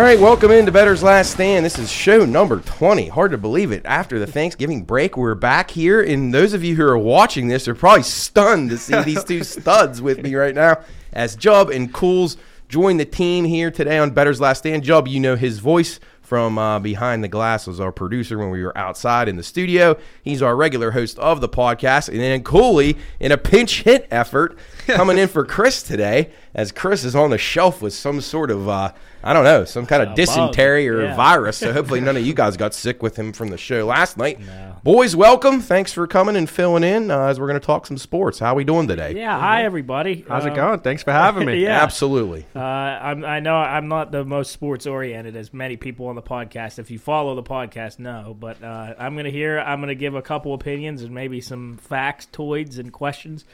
All right, welcome into Bettor's Last Stand. This is show number 20. Hard to believe it. After the Thanksgiving break, we're back here. And those of you who are watching this are probably stunned to see these two studs with me right now as Jub and Cools join the team here today on Bettor's Last Stand. Jub, you know his voice from uh, behind the glass was our producer when we were outside in the studio. He's our regular host of the podcast. And then Cooley, in a pinch hit effort, coming in for Chris today, as Chris is on the shelf with some sort of, uh, I don't know, some kind of A bug. dysentery or Yeah. virus. So hopefully none of you guys got sick with him from the show last night. Boys, welcome. Thanks for coming and filling in uh, as we're going to talk some sports. How are we doing today? Yeah, hi everybody. How's it Um, going? Thanks for having me. Yeah. Absolutely. Uh, I'm, I know I'm not the most sports oriented as many people on the podcast. If you follow the podcast, no. But uh, I'm gonna hear. I'm gonna give a couple opinions and maybe some facts, toys, and questions.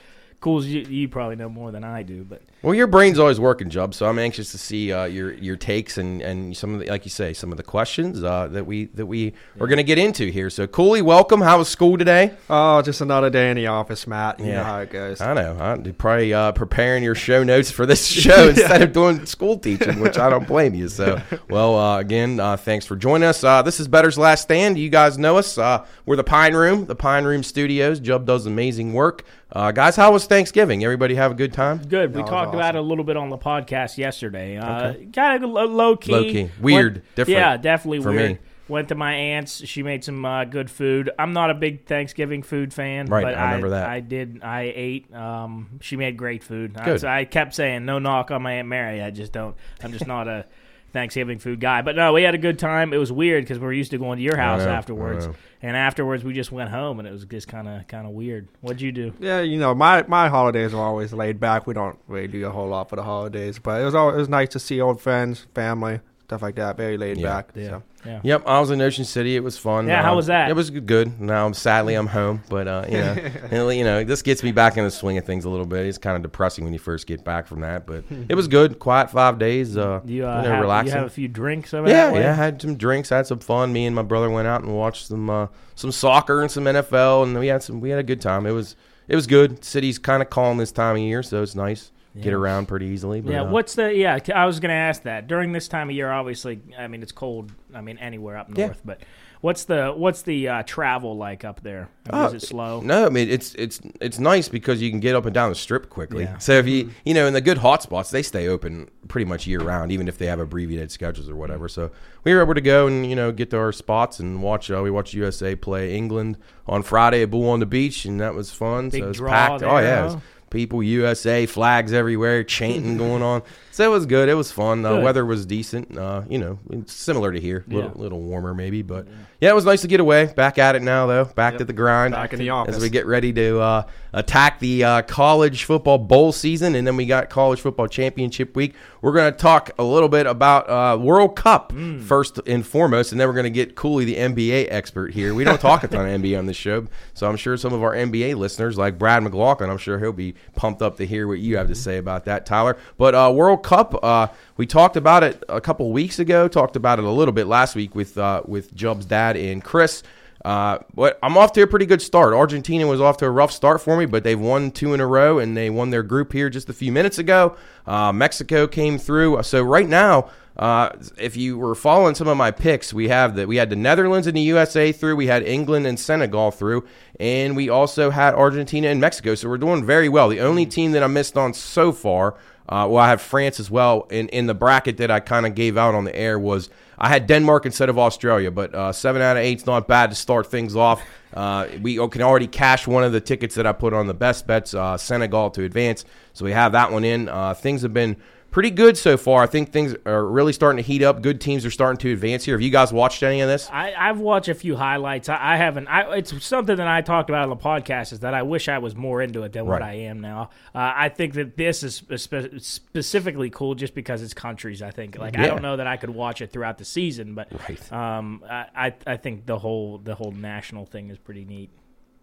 Cools, you, you probably know more than I do, but Well, your brain's always working, Jub. So I'm anxious to see uh, your your takes and, and some of the, like you say, some of the questions uh, that we that we are going to get into here. So, Cooley, welcome. How was school today? Oh, just another day in the office, Matt. You Yeah. know how it goes. I know. I, you're probably uh, preparing your show notes for this show instead of doing school teaching, which I don't blame you. So, well, uh, again, uh, thanks for joining us. Uh, this is Bettor's Last Stand. You guys know us. Uh, we're the Pine Room, the Pine Room Studios. Jub does amazing work. Uh, guys, how was Thanksgiving? Everybody have a good time? good. We That was talked about it a little bit on the podcast yesterday. Uh, Kind of low key, Low key. Weird. Different Yeah, definitely for weird. me. Went to my aunt's. She made some uh, good food. I'm not a big Thanksgiving food fan, Right, but I remember that. I did. I ate. Um, she made great food. I, Good. I kept saying no knock on my aunt Mary. I just don't. I'm just not a Thanksgiving food guy. But no, we had a good time. It was weird because we were used to going to your house know, afterwards, and afterwards we just went home, and it was just kind of kind of weird. What'd you do? Yeah, you know, my, my holidays are always laid back. We don't really do a whole lot for the holidays, but it was always, it was nice to see old friends, family, stuff like that. Very laid Yeah. back. Yeah. So. Yeah. Yep, I was in Ocean City. It was fun. Yeah, how Uh, was that? It was good. Now, sadly, I'm home, but uh, you know, and, you know, this gets me back in the swing of things a little bit. It's kind of depressing when you first get back from that, but it was good. Quiet five days. Uh, You, uh, you know, have, relaxing. you have a few drinks over yeah, that way? yeah. Had some drinks, I had some fun. Me and my brother went out and watched some uh, some soccer and some NFL, and we had some. We had a good time. It was it was good. City's kind of calm this time of year, so it's nice. Get around pretty easily. But, Yeah, uh, what's the yeah? I was going to ask that during this time of year. Obviously, I mean it's cold. I mean anywhere up north, Yeah. but what's the what's the uh, travel like up there? I mean, is it slow? No, I mean it's it's it's nice because you can get up and down the strip quickly. Yeah. So if you you know in the good hot spots they stay open pretty much year round, even if they have abbreviated schedules or whatever. So we were able to go and you know get to our spots and watch. Uh, we watched USA play England on Friday at Bull on the Beach, and that was fun. Big so it was packed. there, oh yeah. People, USA flags everywhere, chanting going on. So it was good. It was fun. The Good. weather was decent. Uh, you know, similar to here, a little, Yeah. little warmer maybe, but yeah, it was nice to get away. Back at it now though. Back Yep. to the grind Back in the office as we get ready to uh, attack the uh, college football bowl season, and then we got college football championship week. We're going to talk a little bit about uh, World Cup Mm. first and foremost, and then we're going to get Cooley, the NBA expert here. We don't talk a ton of NBA on this show, so I'm sure some of our NBA listeners, like Brad McLaughlin, I'm sure he'll be pumped up to hear what you have to say about that, Tyler. But uh, World Cup, uh, we talked about it a couple weeks ago. Talked about it a little bit last week with uh, with Jub's dad and Chris. Uh, but I'm off to a pretty good start. Argentina was off to a rough start for me, but they've won two in a row, and they won their group here just a few minutes ago. Uh, Mexico came through. So right now, uh, if you were following some of my picks, we have that we had the Netherlands and the USA through, we had England and Senegal through, and we also had Argentina and Mexico. So we're doing very well. The only team that I missed on so far, uh, well, I have France as well. In in the bracket that I kind of gave out on the air was I had Denmark instead of Australia, but uh, seven out of eight's not bad to start things off. Uh, we can already cash one of the tickets that I put on the best bets, uh, Senegal to advance. So we have that one in. Uh, things have been pretty good so far. I think things are really starting to heat up. Good teams are starting to advance here. Have you guys watched any of this? I, I've watched a few highlights. I, I haven't. I, it's something that I talked about on the podcast is that I wish I was more into it than what I am now. Uh, I think that this is spe- specifically cool just because it's countries. I think like I don't know that I could watch it throughout the season, but Right. um, I, I I think the whole the whole national thing is pretty neat.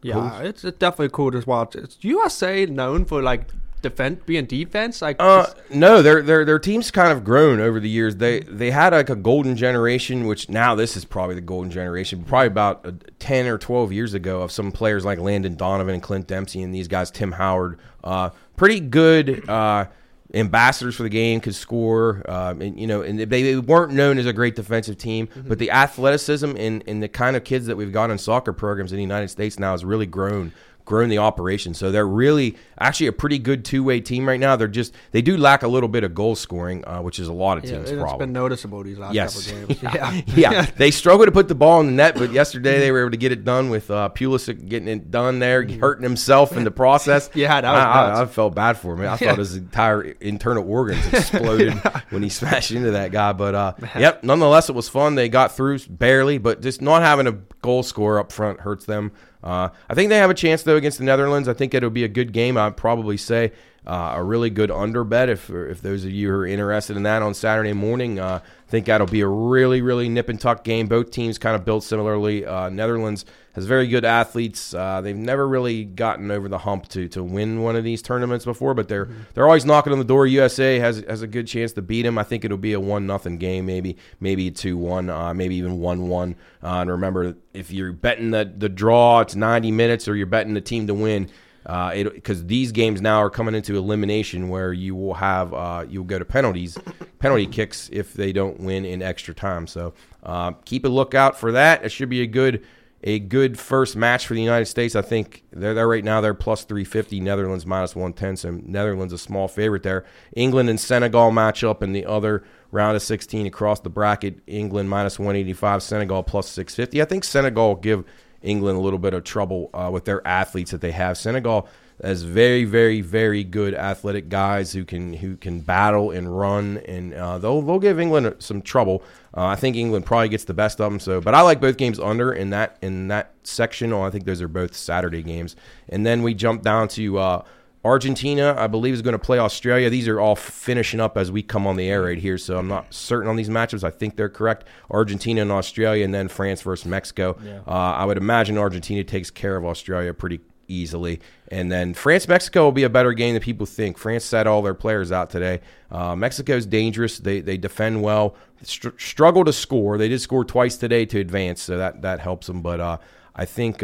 Yeah, it's, it's definitely cool to watch. It's USA known for like defense, being defense. Like, Uh, no, their their their team's kind of grown over the years. They they had like a golden generation, which now this is probably the golden generation. Probably about uh, ten or twelve years ago, of some players like Landon Donovan and Clint Dempsey and these guys, Tim Howard. Uh, pretty good. Uh, ambassadors for the game, could score. Um, and you know, and they, they weren't known as a great defensive team, but the athleticism and, and the kind of kids that we've got in soccer programs in the United States now has really grown grown the operation. So they're really actually a pretty good two way team right now. They're just they do lack a little bit of goal scoring, uh, which is a lot of Yeah, teams' it's problem. been noticeable these last Yes. couple games. Yeah. yeah, they struggle to put the ball in the net, but yesterday they were able to get it done with uh, Pulisic getting it done there, hurting himself in the process. Mm-hmm. Yeah, that was I, I- I felt bad for him. I Yeah. thought his entire internal organs exploded when he smashed into that guy. But uh, yep, nonetheless, it was fun. They got through barely, but just not having a goal scorer up front hurts them. Uh, I think they have a chance though against the Netherlands. I think it'll be a good game. I'd probably say uh, a really good under bet if if those of you who are interested in that on Saturday morning. Uh, I think that'll be a really really nip and tuck game. Both teams kind of built similarly. Uh, Netherlands has very good athletes. Uh, they've never really gotten over the hump to to win one of these tournaments before, but they're they're always knocking on the door. USA has has a good chance to beat them. I think it'll be a one nothing game, maybe maybe two one, uh, maybe even one one. Uh, and remember, if you're betting the the draw, it's ninety minutes, or you're betting the team to win. Uh, because these games now are coming into elimination, where you will have uh, you'll go to penalties, penalty kicks if they don't win in extra time. So uh, keep a lookout for that. It should be a good a good first match for the United States. I think they're there right now. They're plus three fifty. Netherlands minus one ten. So Netherlands a small favorite there. England and Senegal match up in the other round of sixteen across the bracket. England minus one eighty five. Senegal plus six fifty. I think Senegal will give England a little bit of trouble uh, with their athletes that they have. Senegal has very, very, very good athletic guys who can who can battle and run, and uh, they'll they'll give England some trouble. Uh, I think England probably gets the best of them. So, but I like both games under in that in that section. Oh, I think those are both Saturday games, and then we jump down to. Uh, Argentina, I believe, is going to play Australia. These are all finishing up as we come on the air right here, so I'm not certain on these matchups. I think they're correct. Argentina and Australia, and then France versus Mexico. Yeah. Uh, I would imagine Argentina takes care of Australia pretty easily, and then France Mexico will be a better game than people think. France set all their players out today. Uh, Mexico's dangerous. They they defend well, str- struggle to score. They did score twice today to advance, so that that helps them. But uh, I think.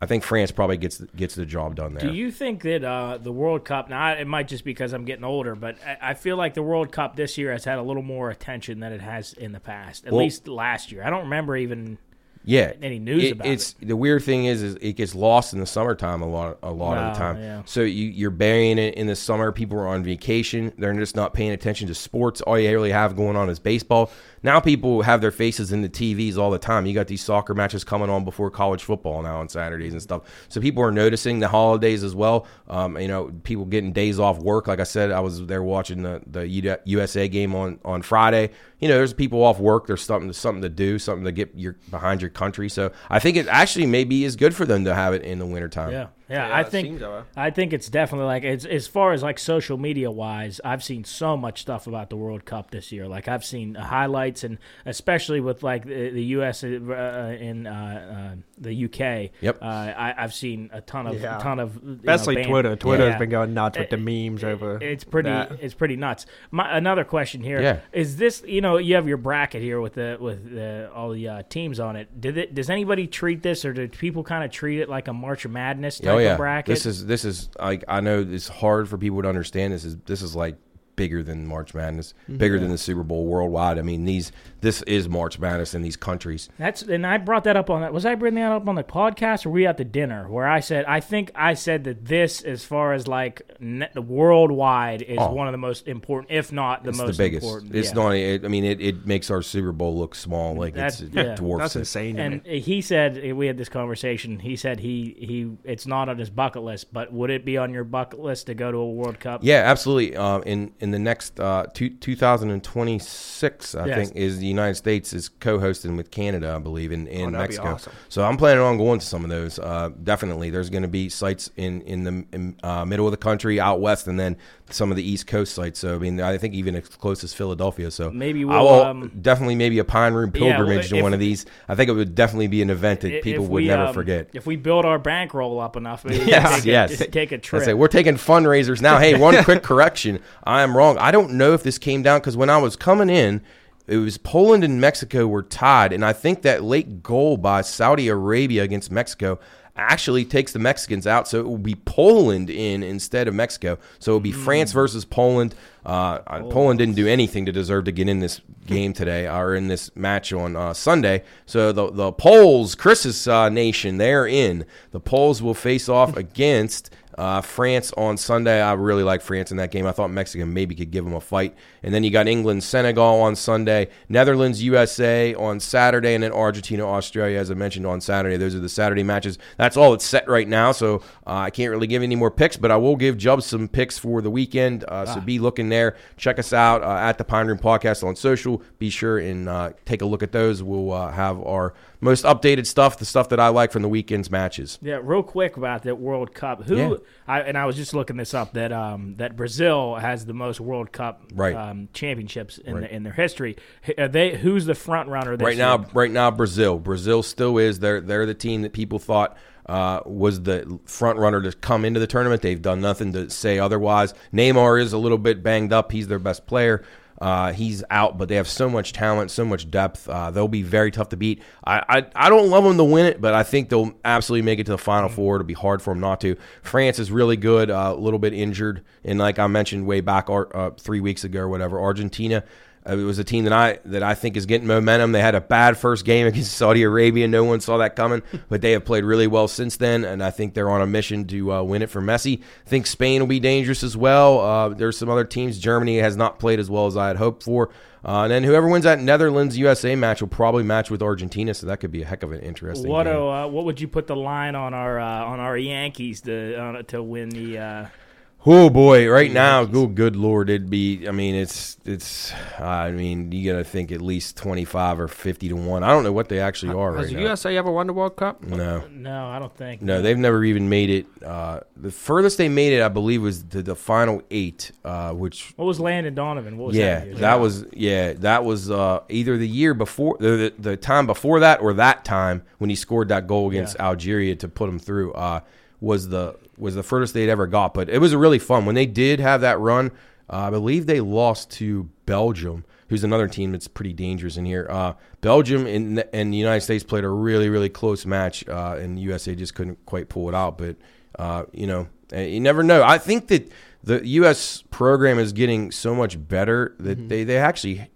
I think France probably gets gets the job done there. Do you think that uh, the World Cup? Now, it might just because I'm getting older, but I, I feel like the World Cup this year has had a little more attention than it has in the past. At Well- least last year, I don't remember even. yeah, any news about it, about it's the weird thing is, is it gets lost in the summertime a lot a lot of the time. yeah. So you, you're burying it in the summer. People are on vacation. They're just not paying attention to sports. All you really have going on is baseball. Now people have their faces in the TVs all the time. You got these soccer matches coming on before college football now on Saturdays and stuff. So people are noticing the holidays as well. Um, you know, people getting days off work. Like I said, I was there watching the the USA game on on Friday. You know, there's people off work. There's something something to do, something to get your behind your country. So I think it actually maybe is good for them to have it in the wintertime. Yeah, yeah. Yeah, I think seems that way. I think it's definitely like it's as far as like social media wise. I've seen so much stuff about the World Cup this year. Like I've seen highlights and especially with like the, the U.S. Uh, in uh, uh, the U.K. Yep. Uh, I, I've seen a ton of Yeah. ton of you know, Especially Twitter. Twitter Yeah. has been going nuts with the It- memes over. It's pretty. that. It's pretty nuts. My, another question here is this. You know, you have your bracket here with the with the, all the uh, teams on it. Did it? Does anybody treat this, or do people kind of treat it like a March of Madness type Oh yeah, bracket? this is this is like I know it's hard for people to understand. This is this is like bigger than March Madness, bigger than the Super Bowl worldwide. I mean these this is March Madness in these countries. That's and I brought that up on that. Was I bringing that up on the podcast or were we at the dinner where I said I think I said that this, as far as like net, worldwide, is Oh. one of the most important, if not the It's most the biggest. important. It's Yeah. not. It, I mean, it, it makes our Super Bowl look small. Like That's- it's, yeah. it dwarfs That's it. insane. And he said we had this conversation. He said he he it's not on his bucket list, but would it be on your bucket list to go to a World Cup? Yeah, absolutely. Uh, in in the next uh, two, 2026, I Yes. think is the United States is co-hosting with Canada, I believe, in, in Oh, Mexico. awesome. So I'm planning on going to some of those. Uh, definitely, there's going to be sites in in the in, uh, middle of the country, out west, and then some of the East Coast sites. So I mean, I think even as close as Philadelphia. So Maybe we'll, will um, definitely maybe a Pine Room Yeah, well, pilgrimage to one of these. I think it would definitely be an event that If people would we, never um, forget. If we build our bankroll up enough, maybe Yes, take a, take a I trip. say we're taking fundraisers now. Hey, one quick correction. I am wrong. I don't know if this came down because when I was coming in, it was Poland and Mexico were tied, and I think that late goal by Saudi Arabia against Mexico actually takes the Mexicans out. So it will be Poland in instead of Mexico. So it will be France versus Poland. Uh, uh, Poland didn't do anything to deserve to get in this game today or in this match on uh, Sunday. So the the Poles, Chris's uh, nation, they're in. The Poles will face off against uh, France on Sunday. I really like France in that game. I thought Mexico maybe could give them a fight. And then you got England, Senegal on Sunday, Netherlands, USA on Saturday, and then Argentina, Australia, as I mentioned on Saturday. Those are the Saturday matches. That's all it's set right now. So uh, I can't really give any more picks, but I will give Jubbs some picks for the weekend. Uh, So be looking there. Check us out uh, at the Pine Room Podcast on social. Be sure and uh, take a look at those. We'll uh, have our most updated stuff, the stuff that I like from the weekend's matches. Yeah, real quick about that World Cup. Who Yeah. I, and I was just looking this up that um, that Brazil has the most World Cup Right. um, championships in Right. the, in their history. Are they who's the front runner this right year? now, right now, Brazil. Brazil still is. They're they're the team that people thought uh, was the front runner to come into the tournament. They've done nothing to say otherwise. Neymar is a little bit banged up. He's their best player. Uh, he's out, but they have so much talent, so much depth. Uh, they'll be very tough to beat. I, I I don't love them to win it, but I think they'll absolutely make it to the final four. It'll be hard for them not to. France is really good, uh, a little bit injured, and like I mentioned way back uh, three weeks ago or whatever, Argentina. It was a team that I that I think is getting momentum. They had a bad first game against Saudi Arabia. No one saw that coming, but they have played really well since then, and I think they're on a mission to uh, win it for Messi. I think Spain will be dangerous as well. Uh, there's some other teams. Germany has not played as well as I had hoped for. Uh, and then whoever wins that Netherlands USA match will probably match with Argentina, so that could be a heck of an interesting What game. uh, what would you put the line on our uh, on our Yankees to uh, to win the? Oh boy! Right now, oh, good lord, it'd be. I mean, it's it's. I mean, you got to think at least twenty five or fifty to one. I don't know what they actually are Has right the now. USA ever won the World Cup? No, no, I don't think. no, they've never even made it. Uh, the furthest they made it, I believe, was to the final eight, uh, which What was Landon Donovan? What was yeah, that? year? that was yeah, that was uh, either the year before, the, the the time before that, or that time when he scored that goal against Yeah. Algeria to put them through. Uh, was the was the furthest they'd ever got, but it was really fun when they did have that run. Uh, I believe they lost to Belgium, who's another team that's pretty dangerous in here. Uh, Belgium and, and the United States played a really really close match, uh, and the USA just couldn't quite pull it out. But uh, you know, uh, you never know. I think that the U.S. program is getting so much better that they, they actually,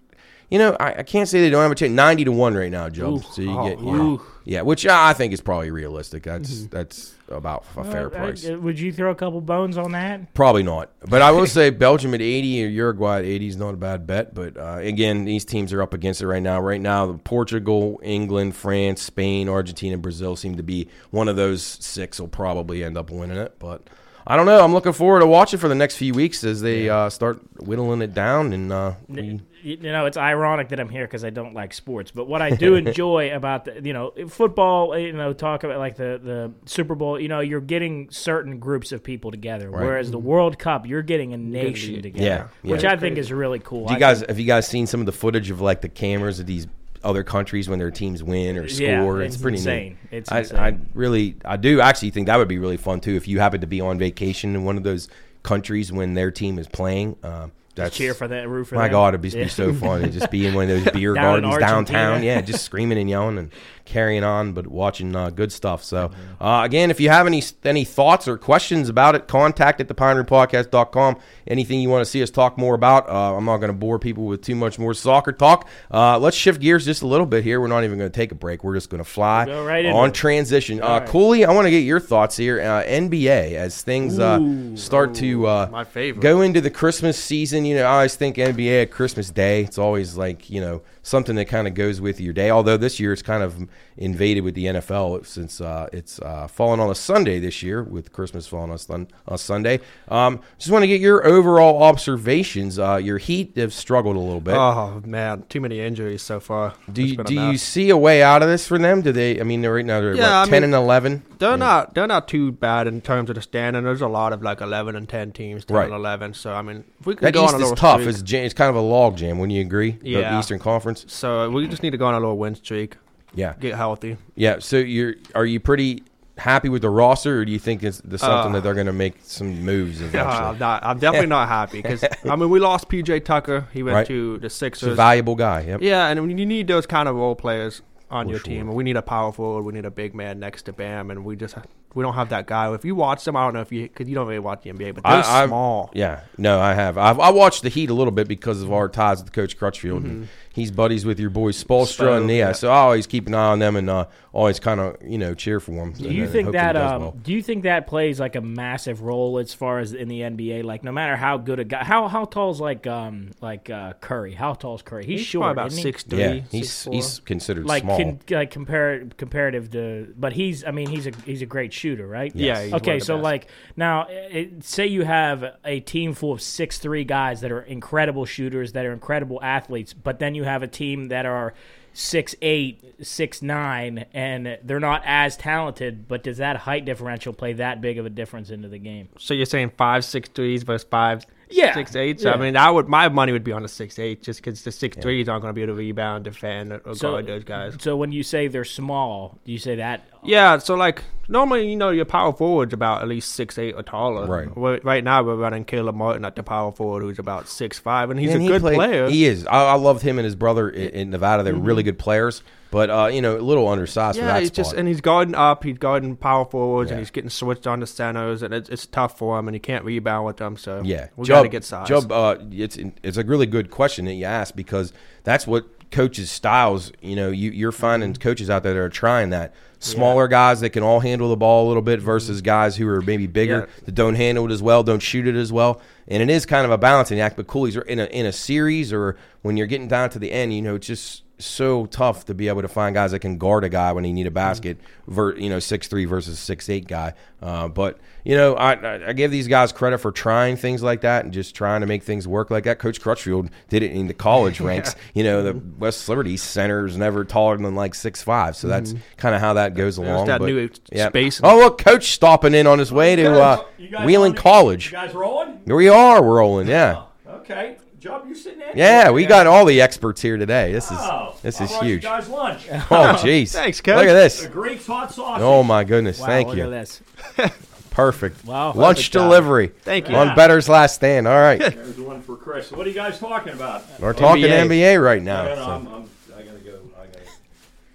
you know, I, I can't say they don't have a chance. Ninety to one right now, Joe. So you Oh, get yeah, wow. yeah, which I think is probably realistic. That's that's about a fair Uh, price. uh, would you throw a couple bones on that? Probably not. But I will say Belgium at 80 or Uruguay at 80 is not a bad bet. But uh, again, these teams are up against it right now. Right now, Portugal, England, France, Spain, Argentina, Brazil seem to be one of those six will probably end up winning it. But I don't know. I'm looking forward to watching for the next few weeks as they uh, start whittling it down. And uh, we, You you know, it's ironic that I'm here because I don't like sports. But what I do enjoy about the, you know, football, you know, talk about like the, the Super Bowl, you know, you're getting certain groups of people together. Right. Whereas the World Cup, you're getting a nation together. Yeah, yeah. Which I think is really cool. do you guys have you guys seen some of the footage of like the cameras of these other countries when their teams win or score? Yeah, it's, it's pretty insane. neat. It's I, insane. I really, I do actually think that would be really fun too if you happen to be on vacation in one of those countries when their team is playing. Um, that's cheer for that, root for my. God, it'd be, Yeah. be so fun to just be in one of those beer Down in gardens downtown. Argentina. Yeah, just screaming and yelling and carrying on, but watching uh, good stuff. So, uh, again, if you have any any thoughts or questions about it, contact at thepineroompodcast.com. Anything you want to see us talk more about, uh, I'm not going to bore people with too much more soccer talk. Uh, let's shift gears just a little bit here. We're not even going to take a break. We're just going to fly Go right on it. transition. Uh, All right. Cooley, I want to get your thoughts here. Uh, NBA, as things uh, Ooh. start to uh, My favorite. go into the Christmas season, you know, I always think NBA at Christmas Day. It's always like, you know, something that kind of goes with your day. Although this year it's kind of invaded with the NFL since uh, it's uh, fallen on a Sunday this year, with Christmas falling on a, sun- on Sunday. Um, just want to get your overall observations. Uh, your Heat have struggled a little bit. Oh man, too many injuries so far. do you, do you see a way out of this for them? Do they? I mean, they're right now they're Yeah, what, ten mean, and eleven. They're not. They're not too bad in terms of the standing. There's a lot of like 11 and 10 teams, 10 Right. and 11. So I mean, if we could That go East on a is little tough. streak- It's, it's kind of a log jam. Wouldn't you agree? The Yeah. Eastern Conference. so we just need to go on a little win streak, Yeah. get healthy. Yeah. So you're are you pretty happy with the roster, or do you think it's the, something Uh, that they're going to make some moves Uh, eventually? I'm not. I'm definitely not happy because I mean we lost PJ Tucker. He went Right. to the It's a Sixers. valuable guy. Yep. Yeah, and you need those kind of role players on For your sure. team. We need a power forward. We need a big man next to Bam, and we just we don't have that guy. If you watch them, I don't know if you because you don't really watch the NBA, but they're I- I- small. Yeah, no, I have. I've, I watched the Heat a little bit because of our ties with Coach Crutchfield. And he's buddies with your boys Spoelstra Spo, and yeah, yeah. so I always keep an eye on them and uh, always kind of you know cheer for them. Do you think that um, do you think that plays like a massive role as far as in the NBA? Like no matter how good a guy, how how tall is like um like uh, Curry? How tall is Curry? He's, He's short, about isn't he? six three. yeah, he's he's considered like small. con- like compare comparative to, but he's I mean he's a he's a great shooter, right? Yeah. okay, so best. like now, it, say you have a team full of six three guys that are incredible shooters, that are incredible athletes, but then you have a team that are six eight, six nine, and they're not as talented. But does that height differential play that big of a difference into the game? So you're saying five six threes versus five Yeah. six eights? I Yeah. mean, I would my money would be on the six eight just because the six six threes aren't going to be able to rebound, defend, or So- guard those guys. So when you say they're small, do you say that? Yeah, so like normally, you know, your power forward's about at least six eight or taller. Right. Right now, we're running Caleb Martin at the power forward, who's about six five, and he's And a he good played- player. He is. I, I loved him and his brother in, in Nevada. They're really good players, but uh, you know, a little undersized for yeah, that he's spot. just and he's guarding up, he's guarding power forwards, Yeah. and he's getting switched on to centers, and it's, it's tough for him, and he can't rebound with them. So Yeah, we got to get size. Jub, uh, it's it's a really good question that you asked because that's what coaches' styles. You know, you, you're finding Mm-hmm. coaches out there that are trying that smaller guys that can all handle the ball a little bit versus guys who are maybe bigger Yeah. that don't handle it as well, don't shoot it as well. And it is kind of a balancing act. But Cooley's in a in a series or when you're getting down to the end, you know, it's just so tough to be able to find guys that can guard a guy when he need a basket, ver, you know, six three versus six eight guy. Uh, but you know, I, I give these guys credit for trying things like that and just trying to make things work like that. Coach Crutchfield did it in the college ranks. You know, the West Liberty center is never taller than like six five, so that's kind of how that goes There's along. that but- new yeah. space. Oh, look, Coach stopping in on his way to uh, Wheeling College. guys rolling? Here we are rolling, yeah. Okay, Jub, you sitting there? Yeah, we got all the experts here today. This is Oh, this is huge. guys lunch. Oh, jeez. Thanks, Coach. Look at this. Greek's hot sausage. Oh my goodness. Wow, Thank look you. At this. Perfect. Wow. Lunch Perfect job. delivery. Thank you. On Yeah. Bettor's Last Stand. All right. There's one for Chris. What are you guys talking about? We're talking NBA. NBA right I now. gotta, so- I'm, I'm, I gotta go. I gotta,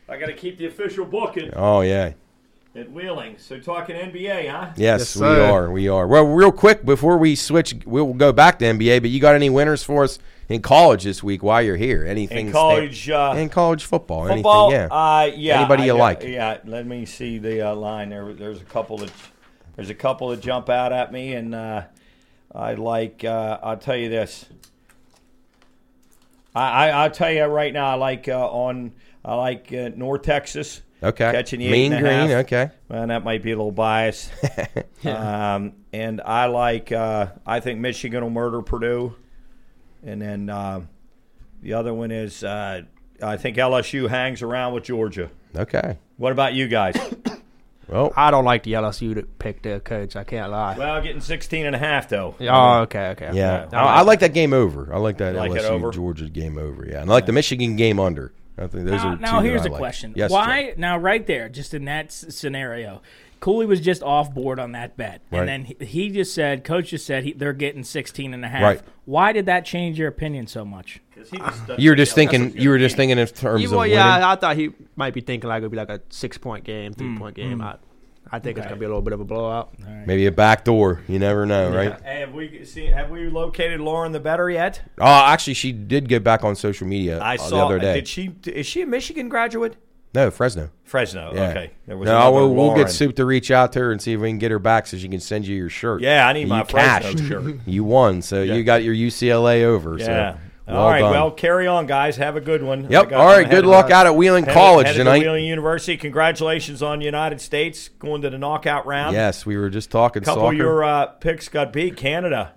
I gotta keep the official booking Oh yeah. At Wheeling. So talking NBA, huh? Yes, Yes, we are. We are. Well, real quick before we switch, we'll go back to NBA. But you got any winners for us in college this week while you're here? Anything in college uh, in college football? football. Anything? Yeah. Uh, yeah. Anybody I you got- like? Yeah. Let me see the uh, line there. There's a couple that there's a couple that jump out at me, and uh, I like. Uh, I'll tell you this. I, I I'll tell you right now. I like uh, on. I like uh, North Texas. Okay. catching the eight mean and a green. half. Okay. Well, that might be a little biased. um, and I like. Uh, I think Michigan will murder Purdue, and then um the other one is. Uh, I think LSU hangs around with Georgia. Okay. What about you guys? Well, I don't like the LSU to pick their coach. I can't lie. well, getting 16 and a half, though. Oh, okay, okay. yeah. I I, I like that game over. I like that like LSU over? Georgia game over. Yeah. And I like the Michigan game under. I think those Now, are two now that here's I a like. question. Yes. Why Joe. now right there, just in that s- scenario, Cooley was just off board on that bet, Right. and then he, he just said, coach just said he, they're getting 16 and a half. Right. Why did that change your opinion so much? You were just thinking. You were just thinking in terms Yeah, of well, winning. yeah, I thought he might be thinking like it would be like a six point game, three Mm, point game. I, I think it's gonna be a little bit of a blowout. Maybe a back door. You never know, right? Hey, have we seen? Have we located Lauren the bettor yet? Oh, actually, she did get back on social media I uh, saw. the other day. Did she? Is she a Michigan graduate? no, Fresno. Fresno. Yeah. Okay. There was no, we'll, we'll get Soup to reach out to her and see if we can get her back so she can send you your shirt. Yeah, I need You my cashed. Fresno shirt. You won, so Yeah. you got your UCLA over. Yeah. So All well right. done. Well, carry on, guys. Have a good one. Yep. All right. Good luck out at Wheeling College headed tonight. To Wheeling University. Congratulations on United States going to the knockout round. Yes, we were just talking A couple soccer. of your uh, picks got beat. Canada.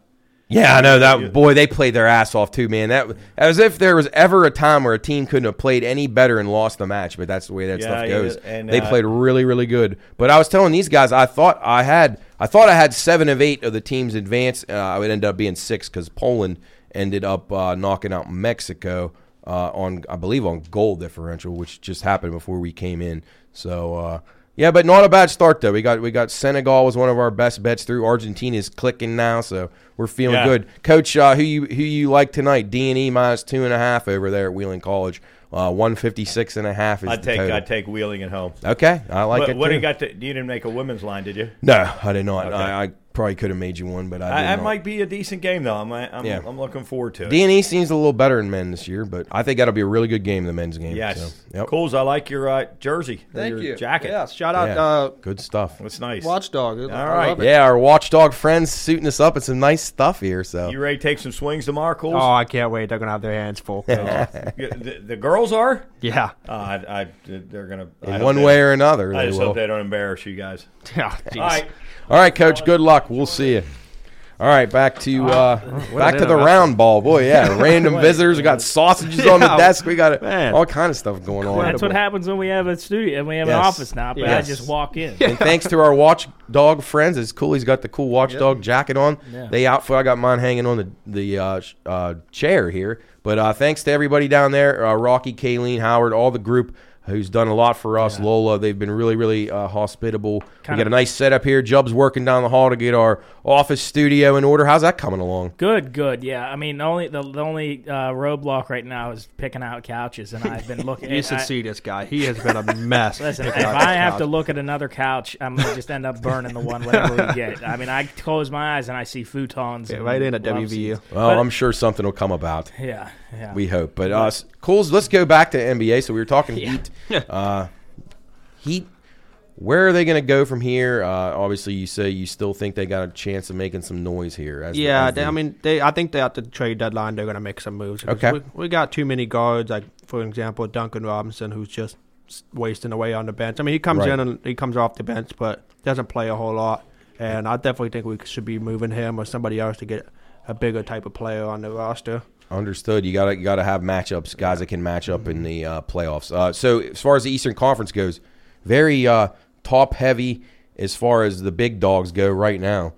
Yeah, I know that. Boy, they played their ass off too, man. That as if there was ever a time where a team couldn't have played any better and lost the match. But that's the way that Yeah, stuff yeah, goes. and, they uh, played really, really good. But I was telling these guys, I thought I had, I thought I had seven of eight of the teams advance. Uh, I would end up being six because Poland ended up uh, knocking out Mexico uh, on, I believe, on goal differential, which just happened before we came in. So. Uh, Yeah, but not a bad start though. We got we got Senegal was one of our best bets through. Argentina's clicking now, so we're feeling Yeah. good. Coach, uh, who you who you like tonight? D and E minus two and a half over there at Wheeling College. Uh, one fifty six and a half is I take. I take Wheeling at home. okay, I like what it. what do you got? To, you didn't make a women's line, did you? No, I did not. Okay. I, I probably could have made you one, but I, I, that not. might be a decent game though. I'm I'm, Yeah. I'm looking forward to it. D and E seems a little better in men this year, but I think that'll be a really good game, the men's game. yes, so, yep. Coles. I like your uh, jersey. Thank your you. Jacket. Yeah, shout out Yeah. uh, Good stuff. That's nice. Watchdog. All I right. Yeah, our watchdog friends suiting us up in some nice stuff here. So You ready to take some swings tomorrow, Coles? Oh, I can't wait. They're gonna have their hands full. The, the girls are. yeah. Uh, I, I, they're gonna. In hope one way or another, I just will. hope they don't embarrass you guys. Yeah. jeez. All right. All right, coach. Good luck. We'll see you. All right, back to uh, back to the interruption. round ball, boy. Yeah, random visitors. We got sausages on the Yeah, desk. We got man. all kind of stuff going on. That's what happens when we have a studio and we have Yes. an office now. But Yes. I just walk in. And thanks to our watchdog friends, it's cool. He's got the cool watchdog jacket on. Yeah. They outfit. I got mine hanging on the the uh, sh- uh, chair here. But uh, thanks to everybody down there, uh, Rocky, Kayleen, Howard, all the group who's done a lot for us. Lola, they've been really, really uh, hospitable. we Kinda- got a nice setup here. Jub's working down the hall to get our office studio in order. How's that coming along? Good, good. Yeah, I mean, the only the, the only uh, roadblock right now is picking out couches, and I've been looking. You should I- see this guy. He has been a mess. Listen, if I this have to look at another couch, I'm gonna just end up burning the one whatever we get. I mean, I close my eyes and I see futons. Yeah, right in at WVU. seats. Well, But- I'm sure something will come about. Yeah, yeah. We hope. But uh, Coles, let's go back to NBA. So we were talking Heat. Uh, heat. Where are they going to go from here? Uh, obviously, you say you still think they got a chance of making some noise here. As Yeah, as they, I mean, they. I think they at the trade deadline they're gonna make some moves. Okay. we, we got too many guards. Like for example, Duncan Robinson, who's just wasting away on the bench. I mean, he comes Right. in and he comes off the bench, but doesn't play a whole lot. And I definitely think we should be moving him or somebody else to get a bigger type of player on the roster. Understood. You got to you got to have matchups, guys that can match up in the uh, playoffs. Uh, so as far as the Eastern Conference goes, very uh, top heavy as far as the big dogs go right now.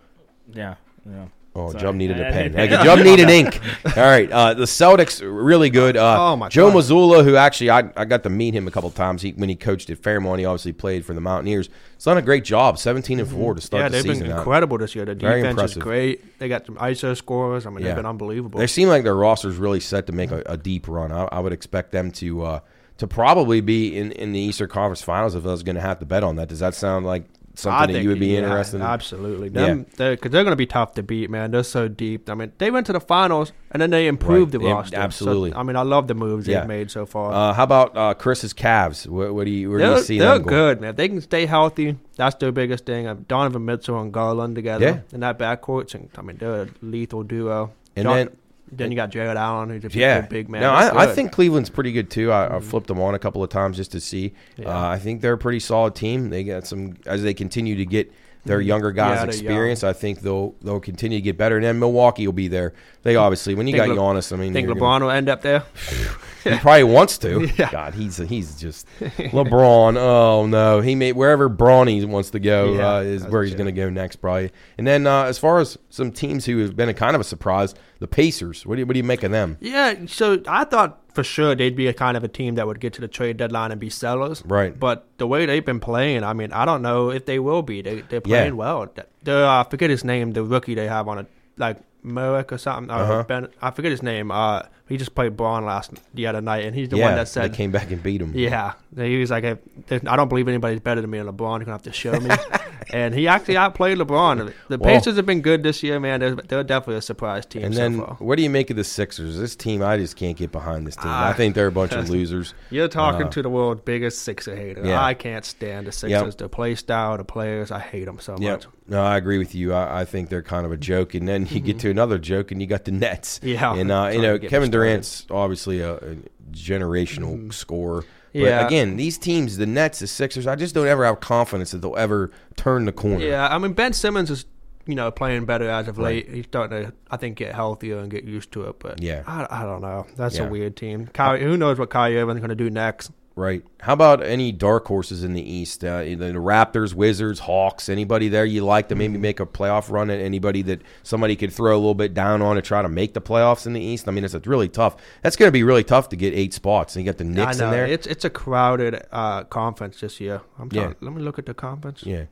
yeah, yeah. Oh, Sorry. Jum needed a pen. Like, Jum needed ink. All right, uh, the Celtics really good. Uh, Oh, my Joe God. Mazzulla, who actually I, I got to meet him a couple times he, when he coached at Fairmont. He obviously played for the Mountaineers. He's done a great job, seventeen and four to start yeah, the they've season. been out. incredible this year. The Very defense impressive. is great. They got some ISO scorers. I mean, Yeah. they've been unbelievable. They seem like their roster's really set to make a, a deep run. I, I would expect them to uh, to probably be in, in the Eastern Conference Finals if I was going to have to bet on that. Does that sound like I something that think, you would be yeah, interested in? Absolutely. Yeah. Them, they're, they're going to be tough to beat, man. They're so deep. I mean, they went to the finals and then they improved Right. the roster. So, absolutely. I mean, I love the moves Yeah. they've made so far. Uh, how about uh, Chris's Cavs? What, what do you where do they're you see they're them going? good, man. If they can stay healthy, that's their biggest thing. Uh, Donovan Mitchell and Garland together Yeah. in that backcourt. And, I mean, they're a lethal duo. And John- then then you got Jarrett Allen, who's a Yeah, big man. No, I, I think Cleveland's pretty good too. I, I flipped them on a couple of times just to see. Yeah. Uh, I think they're a pretty solid team. They got some as they continue to get their younger guys Mm-hmm. Yeah, experience. I think they'll they'll continue to get better. And then Milwaukee will be there. They obviously when you Think got Le- Giannis, I mean, think LeBron will end up there. he probably wants to. Yeah. God, he's he's just LeBron. Oh no, he may wherever Bronny wants to go Yeah, uh, is where he's going to go next, probably. And then uh, as far as some teams who have been a kind of a surprise, the Pacers. What do you, what do you make of them? Yeah, so I thought for sure they'd be a kind of a team that would get to the trade deadline and be sellers. Right. But the way they've been playing, I mean, I don't know if they will be. They, they're Yeah. playing well. The, uh, I forget his name, the rookie they have on it, like Merrick or something. Uh, Uh-huh. ben, I forget his name. Uh, he just played Bron last the other night, and he's the yeah, one that said, they came back and beat him. "Yeah." He was like, "If- if- "I don't believe anybody's better than me on LeBron. You're gonna have to show me." and he actually outplayed LeBron. The Well- Pacers have been good this year, man. They're, they're definitely a surprise team And so then, far. what do you make of the Sixers? This team, I just can't get behind this team. I Ah. think they're a bunch of losers. You're talking Uh, to the world's biggest Sixer hater. Yeah. I can't stand the Sixers. The play style, the players. I hate them so Yeah, much. no, I agree with you. I, I think they're kind of a joke. And then you get to another joke, and you got the Nets. Mm-hmm. Yeah. and uh, you know Kevin. Durant's obviously a, a generational mm. scorer. But Yeah. again, these teams, the Nets, the Sixers, I just don't ever have confidence that they'll ever turn the corner. Yeah, I mean Ben Simmons is, you know, playing better as of Right. late. He's starting to, I think, get healthier and get used to it. But Yeah. I, I don't know. That's Yeah. a weird team. Kyrie, who knows what Kyrie Irving's going to do next? Right. How about any dark horses in the East? Uh, the Raptors, Wizards, Hawks. Anybody there you like to maybe make a playoff run? And anybody that somebody could throw a little bit down on to try to make the playoffs in the East? I mean, it's really tough. That's going to be really tough to get eight spots. And you got the Knicks in there. it's it's a crowded uh, conference this year. I'm Yeah. sorry, let me look at the conference. Yeah.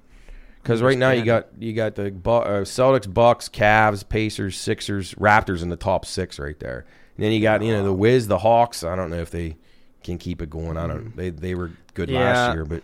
Because right now you got you got the uh, Celtics, Bucks, Cavs, Pacers, Sixers, Raptors in the top six right there. And then you got you know the Wiz, the Hawks. I don't know if they can keep it going. I don't. They they were good last year, but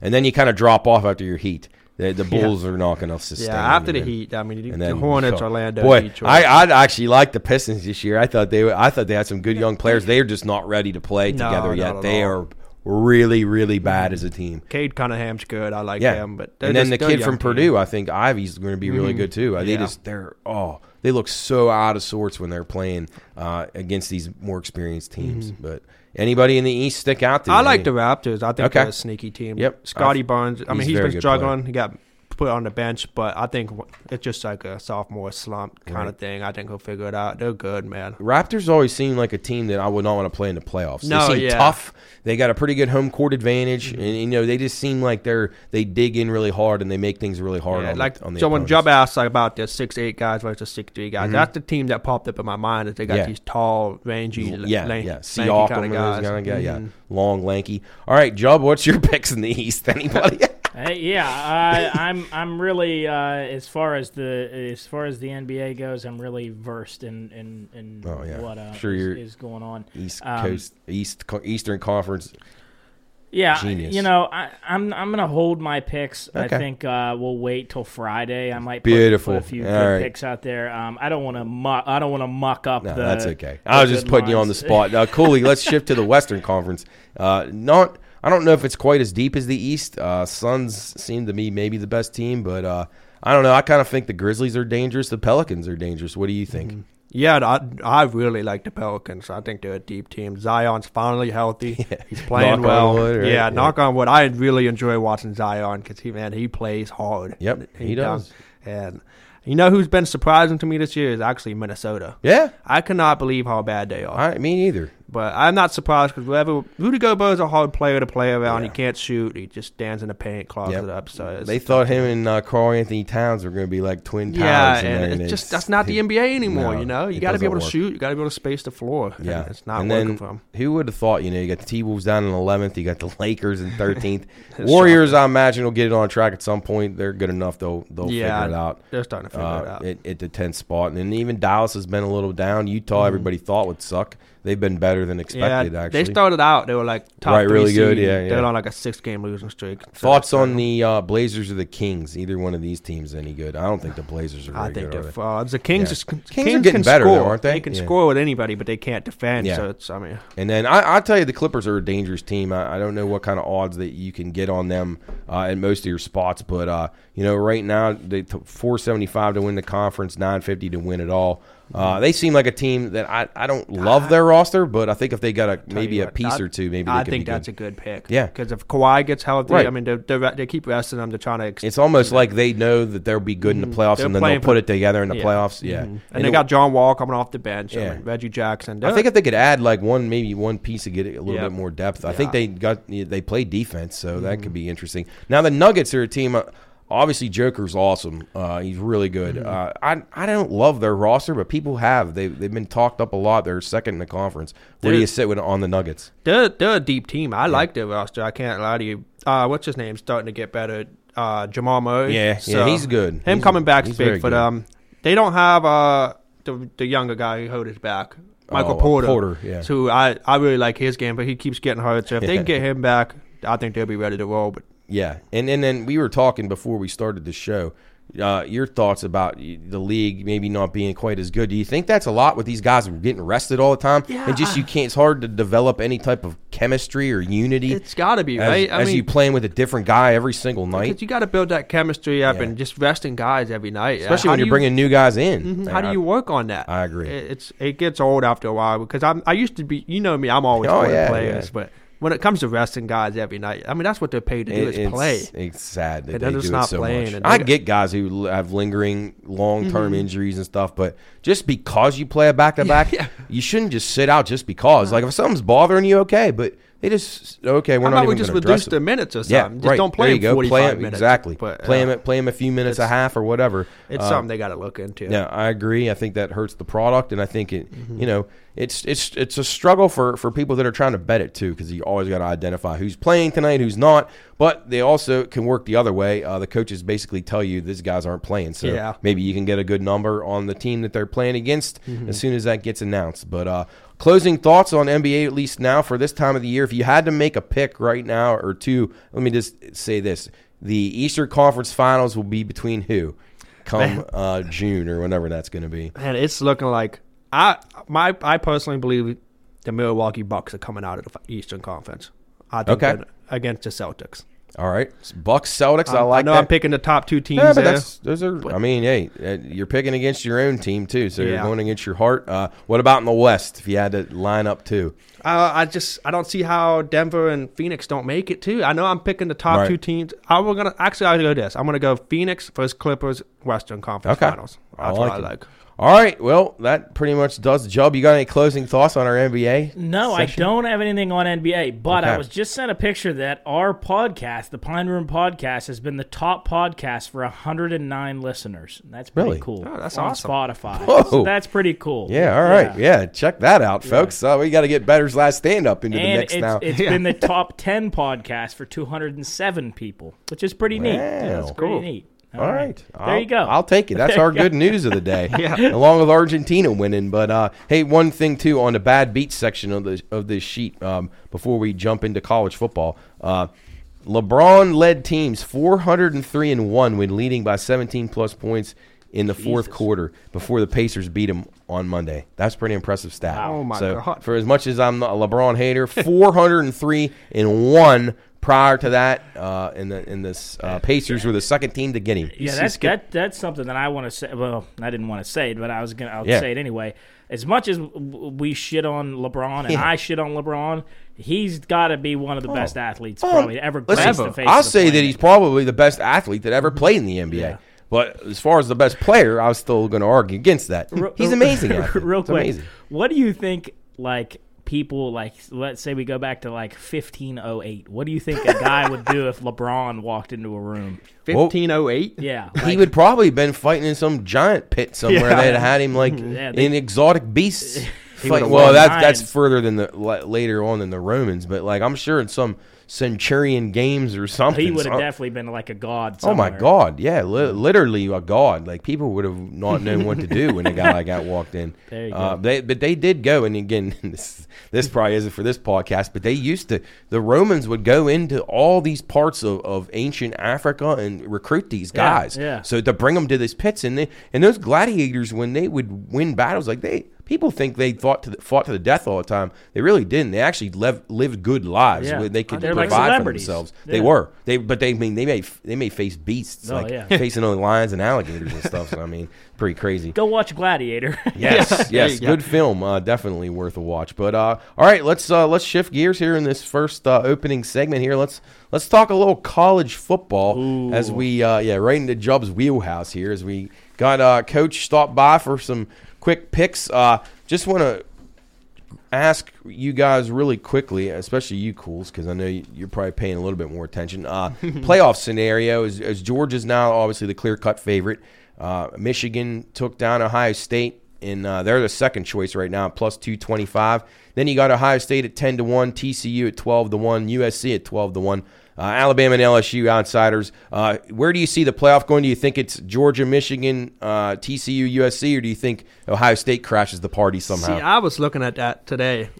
and then you kind of drop off after your Heat. The, the Yeah. Bulls are not going to sustain. Yeah, after the then- Heat, I mean, and the then Hornets, Orlando, Boy, Detroit. I I actually like the Pistons this year. I thought they were, I thought they had some good young players. They are just not ready to play No, together yet. They all. are really really bad as a team. Cade Cunningham's good. I like Yeah, him, but and then just- the kid from team. Purdue, I think Ivey's going to be really Mhm. good too. They Yeah. just they're oh they look so out of sorts when they're playing uh, against these more experienced teams. But anybody in the East stick out to Mm-hmm. I like the Raptors. I think Okay. they're a sneaky team. Yep. Scottie Barnes. I mean, he's very been struggling. He got put on the bench, but I think it's just like a sophomore slump kind Right. of thing. I think he'll figure it out. They're good, man. Raptors always seem like a team that I would not want to play in the playoffs. No, they seem yeah. tough. They got a pretty good home court advantage, and you know they just seem like they're they dig in really hard and they make things really hard. Yeah, on like the, on the so when opponents. Jub asked like about the six eight guys versus six three guys, Mhm. that's the team that popped up in my mind. Is they got Yeah. these tall, rangy, yeah, lanky, yeah, lanky Siakam kind of guys. kind of guys, yeah, Mhm. long, lanky. All right, Jub, what's your picks in the East? Anybody? Hey, yeah, I, I'm I'm really uh, as far as the as far as the NBA goes, I'm really versed in in, in Oh, yeah. what uh, Sure is- is going on. East Um, Coast, East Co- Eastern Conference. Yeah, Genius. you know, I, I'm I'm gonna hold my picks. Okay. I think uh, we'll wait till Friday. I might put, Beautiful. put a few good right. picks out there. Um, I don't want to muck. I don't want to muck up No, the. that's okay. I was just putting you on the spot. Uh, Cooley, let's shift to the Western Conference. Uh, not, I don't know if it's quite as deep as the East. Uh, Suns seem to me maybe the best team, but uh, I don't know. I kind of think the Grizzlies are dangerous. The Pelicans are dangerous. What do you think? Mm-hmm. Yeah, I, I really like the Pelicans. I think they're a deep team. Zion's finally healthy. He's playing well. wood, right? Yeah, Yeah. knock on wood. I really enjoy watching Zion because he man he plays hard. Yep, he does. And you know who's been surprising to me this year is actually Minnesota. Yeah, I cannot believe how bad they are. I, me neither. But I'm not surprised because whoever Rudy Gobert is a hard player to play around. Yeah. He can't shoot. He just stands in the paint, clogs Yep. it up. So They thought him and uh, Karl-Anthony Towns were going to be like twin towers. yeah, there, and it's just that's not the it- NBA anymore. no, you know, you got to be able to shoot. You got to be able to space the floor. Yeah, it's not and working for him. who would have thought? You know, you got the T Wolves down in eleventh. You got the Lakers in thirteenth. It's Warriors, I imagine, will get it on track at some point. They're good enough; they'll they'll Yeah, figure it out. They're starting to figure it Uh, out. at, the tenth spot, and then even Dallas has been a little down. Utah, Mhm. everybody thought would suck. They've been better than yeah, expected. actually, they started out. They were like top Right, three really good, seed. yeah, yeah. They're on like a six game losing streak. Thoughts on the uh, Blazers or the Kings? Either one of these teams any good? I don't think the Blazers are. Very I think good, they're frauds. The Kings, Yeah. is, Kings Kings, are getting better, though, aren't they? They can Yeah. score with anybody, but they can't defend. Yeah. So it's I mean, And then I, I tell you, the Clippers are a dangerous team. I, I don't know what kind of odds that you can get on them uh, in most of your spots, but uh, you know, right now they t- four seventy five to win the conference, nine fifty to win it all. Uh, they seem like a team that I, I don't love their roster, but I think if they got a maybe a what, piece I- or two, maybe I they could think that's good. a good pick. Yeah. because if Kawhi gets healthy, Right. I mean, they they keep resting them. They're trying to. Ex- It's almost like they know that they'll be good in the Mhm. playoffs, They're and then they'll put it together in the yeah. playoffs. Yeah, Mhm. and, they got John Wall coming off the bench. Yeah. Reggie Jackson. I think if they could add like one, maybe one piece to get a little Yeah. bit more depth. I Yeah. think they got they play defense, so that Mhm. could be interesting. Now the Nuggets are a team. Uh, obviously, Joker's awesome. Uh, he's really good. Mm-hmm. Uh, I I don't love their roster, but people have. They they've been talked up a lot. They're second in the conference. Where They're- you sit with on the Nuggets? they're they're a deep team. I like their roster. I can't lie to you. Uh, what's his name? Starting to get better. Uh, Jamal Murray. Yeah, So, yeah, he's good. Him He's- coming back is big for good. them. They don't have uh the the younger guy who held his back, Michael Oh, Porter. Porter, yeah. So I I really like his game, but he keeps getting hurt. So if they can get him back, I think they'll be ready to roll. But Yeah, and and then we were talking before we started the show. Uh, your thoughts about the league maybe not being quite as good? Do you think that's a lot with these guys getting rested all the time, Yeah, and just you can't? It's hard to develop any type of chemistry or unity. it's got to be as, right. I as mean, you playing with a different guy every single night, you got to build that chemistry up Yeah. and just resting guys every night, especially How when you're you- bringing new guys in. Mhm. How do you work on that? I agree. It- It's it gets old after a while because I'm I used to be you know me I'm always Oh, yeah, players yeah. but when it comes to resting guys every night I mean that's what they're paid to do It- is it's, play. It's sad that And they they're do just it not so playing, much. I get guys who have lingering long-term Mhm. injuries and stuff, but just because you play a back-to-back, Yeah, yeah. you shouldn't just sit out just because. Like if something's bothering you, okay, but They just okay. We're How not even we just reduce the minutes or Yeah, something? Just right. don't play there you them go. 45 play 'em- minutes. exactly. But, play uh, them. Play them a few minutes, a half, or whatever. It's Uh, something they got to look into. Yeah, I agree. I think that hurts the product, and I think it, Mm-hmm. you know, it's it's it's a struggle for for people that are trying to bet it too, because you always got to identify who's playing tonight, who's not. But they also can work the other way. Uh, the coaches basically tell you these guys aren't playing, so Yeah. maybe you can get a good number on the team that they're playing against Mm-hmm. as soon as that gets announced. But uh, closing thoughts on NBA at least now for this time of the year. If you had to make a pick right now or two, let me just say this: the Eastern Conference Finals will be between who? Come uh, June or whenever that's going to be. and it's looking like I my I personally believe the Milwaukee Bucks are coming out of the Eastern Conference. I think Okay. against the Celtics. All right, Bucks Celtics. I like know that. I'm picking the top two teams yeah, but that's those are. I mean, hey, uh, you're picking against your own team too, so you're going against your heart. Uh, what about in the West? If you had to line up two, Uh, I just I don't see how Denver and Phoenix don't make it too. I know I'm picking the top Right. two teams. I was gonna actually I'll go this. I'm gonna go Phoenix versus Clippers Western Conference Okay. Finals. I like what it. I like. All right. Well, that pretty much does the job. You got any closing thoughts on our NBA? No, session? I don't have anything on NBA, but Okay. I was just sent a picture that our podcast, the Pine Room Podcast, has been the top podcast for 109 listeners. That's pretty Really? cool. Oh, that's on awesome. Spotify. Whoa. So that's pretty cool. Yeah. All right. Yeah. check that out, folks. So we got to get Bettor's last stand up into the And mix it's, now. it's Yeah. been the top 10 podcast for 207 people, which is pretty neat. Wow. That's pretty neat. All right. There I'll- you go. I'll take it. That's our good news of the day. Yeah. Along with Argentina winning. But uh, hey, one thing too on the bad beats section of the of this sheet um, before we jump into college football. Uh, LeBron led teams 403 and 1 when leading by 17 plus points in the fourth quarter before the Pacers beat him on Monday. That's pretty impressive stat. Oh, my so God. for as much as I'm a LeBron hater, 403 and 1 prior to that uh, in the in this uh, Pacers were the second team to get him. Yeah, that's that, that's something that I want to say. Well, I didn't want to say it, but I was gonna. I'll Yeah. say it anyway. As much as we shit on LeBron and Yeah. I shit on LeBron, he's got to be one of the best athletes Oh, probably to ever listen, the face. I'll of the say that he's probably the best athlete that ever played in the NBA. Yeah. But as far as the best player, I was still going to argue against that. Re- He's amazing. Real It's quick, amazing. what do you think? Like people, like let's say we go back to like 1508. What do you think a guy would do if LeBron walked into a room? Well- 1508. Yeah, he would probably been fighting in some giant pit somewhere. Yeah. They'd had him like Yeah, they- in exotic beasts. fight- well, won that's that's further than the later on than the Romans, but like I'm sure in some Centurion games or something. he would have some- definitely been like a god. Oh my. God! Yeah, li- literally a god. Like people would have not known what to do when a guy like that walked in. There you Uh, go. they, but they did go, and again, this this probably isn't for this podcast, but they used to. The Romans would go into all these parts of, of ancient Africa and recruit these Yeah, guys. yeah. So to bring them to these pits, and they, and those gladiators, when they would win battles, like they people think they fought to the, fought to the death all the time. They really didn't. They actually lev- lived good lives. Yeah. where They could They're like provide for celebrities. themselves. They were. They but they I mean they may they may face beasts Oh, like yeah. facing only lions and alligators and stuff. So I mean, pretty crazy. Go watch Gladiator. Yes, yes, you good film. Uh, definitely worth a watch. But uh, all right, let's uh, let's shift gears here in this first uh, opening segment. Here, let's let's talk a little college football as we uh, yeah right into Jub's wheelhouse here as we got uh, coach stop by for some quick picks. Uh, just want to ask you guys really quickly, especially you cools, because I know you're probably paying a little bit more attention. Uh, playoff scenario is, is now obviously the clear cut favorite. Uh, Michigan took down Ohio State, and uh, they're the second choice right now, plus 225. Then you got Ohio State at 10 to 1, TCU at 12 to 1, USC at 12 to 1. Alabama and LSU outsiders. Uh, where do you see the playoff going? Do you think it's Georgia, Michigan, uh, TCU, USC, or do you think Ohio State crashes the party somehow? See, I was looking at that today.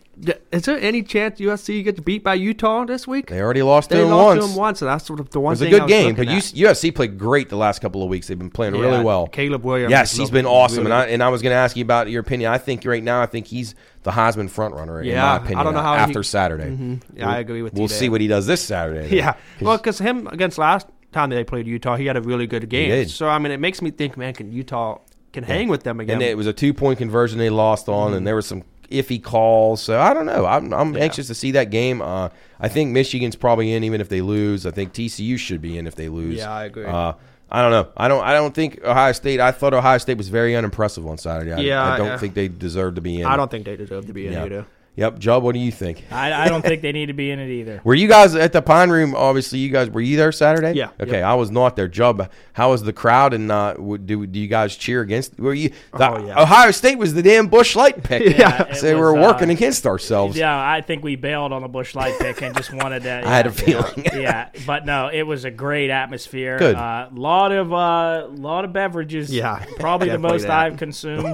Is there any chance USC gets beat by Utah this week? They already lost They to them lost once. to them once, and that's sort of the one. It was a I good was game, but. USC played great the last couple of weeks. They've been playing really well. Caleb Williams. Yes, he's been awesome, and I and I was going to ask you about your opinion. I think right now, I think he's the Heisman front runner. in Yeah, my I opinion, don't know how he- after Saturday. Mhm. Yeah, I agree with you. We'll see what he does this Saturday. though. Yeah, 'Cause- well, because him against last time they played Utah, he had a really good game. So I mean, it makes me think, man, can Utah can hang with them again? and it was a two point conversion they lost on, and there was some iffy calls. So I don't know. I'm, I'm Yeah. anxious to see that game. Uh, I think Michigan's probably in even if they lose. I think TCU should be in if they lose. Yeah, I agree. Uh, I don't know. I don't. I don't think Ohio State. I thought Ohio State was very unimpressive on Saturday. I, Yeah, I don't yeah. think they deserve to be in. I don't think they deserve to be in Yeah. either. Yep, Jub. What do you think? I, I don't think they need to be in it either. Were you guys at the Pine Room? Obviously, you guys were you there Saturday? Yeah. Okay, I was not there. Jub, how was the crowd? And uh, do do you guys cheer against? Were you? The, Oh, yeah. Ohio State was the damn Busch Light pick. Yeah, it so was, we're uh, working against ourselves. Yeah, I think we bailed on the Busch Light pick and just wanted to. I had a feeling. yeah, but no, it was a great atmosphere. Good. A lot of uh, lot of beverages. Yeah, probably the most that. I've consumed.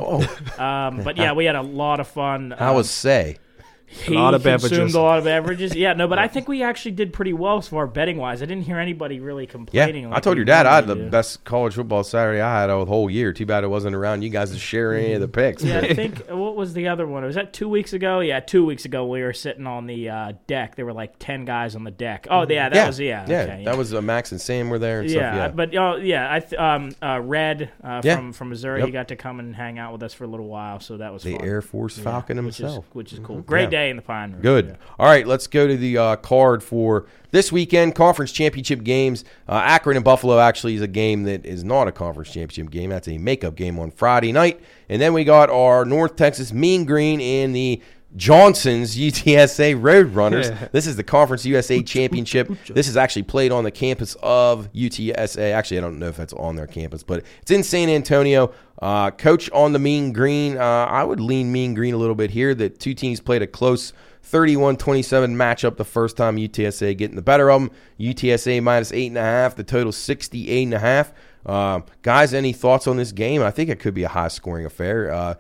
Um, but yeah, we had a lot of fun. How Um, was say? He lot of consumed beverages. a lot of beverages. Yeah, no, but I think we actually did pretty well as far betting wise. I didn't hear anybody really complaining. Yeah, complaining. I told your dad I had the do. best college football Saturday I had a whole year. Too bad it wasn't around you guys to share any of the picks. Yeah, I think what was the other one? Was that two weeks ago? Yeah, two weeks ago we were sitting on the uh, deck. There were like ten guys on the deck. Oh, yeah, that yeah, was yeah, yeah. okay, That was uh, Max and Sam were there and yeah, stuff. Yeah, but oh yeah, I th- um uh, Red uh, Yeah. from from Missouri, Yep. he got to come and hang out with us for a little while, so that was the fun. Air Force Falcon which himself. is, which is cool. Great Yeah. Day in the Pine Room. Good. Yeah. All right, let's go to the uh, card for this weekend. Conference championship games. Uh, Akron and Buffalo actually is a game that is not a conference championship game. That's a makeup game on Friday night. And then we got our North Texas Mean Green and the Johnson's UTSA Roadrunners. Yeah. This is the Conference USA Championship. This is actually played on the campus of UTSA. Actually, I don't know if that's on their campus, but it's in San Antonio. Uh, coach on the Mean Green. Uh, I would lean Mean Green a little bit here. The two teams played a close 31 27 matchup the first time UTSA getting the better of them. UTSA minus 8.5. The total 68.5. Uh, guys, any thoughts on this game? I think it could be a high scoring affair. Uh,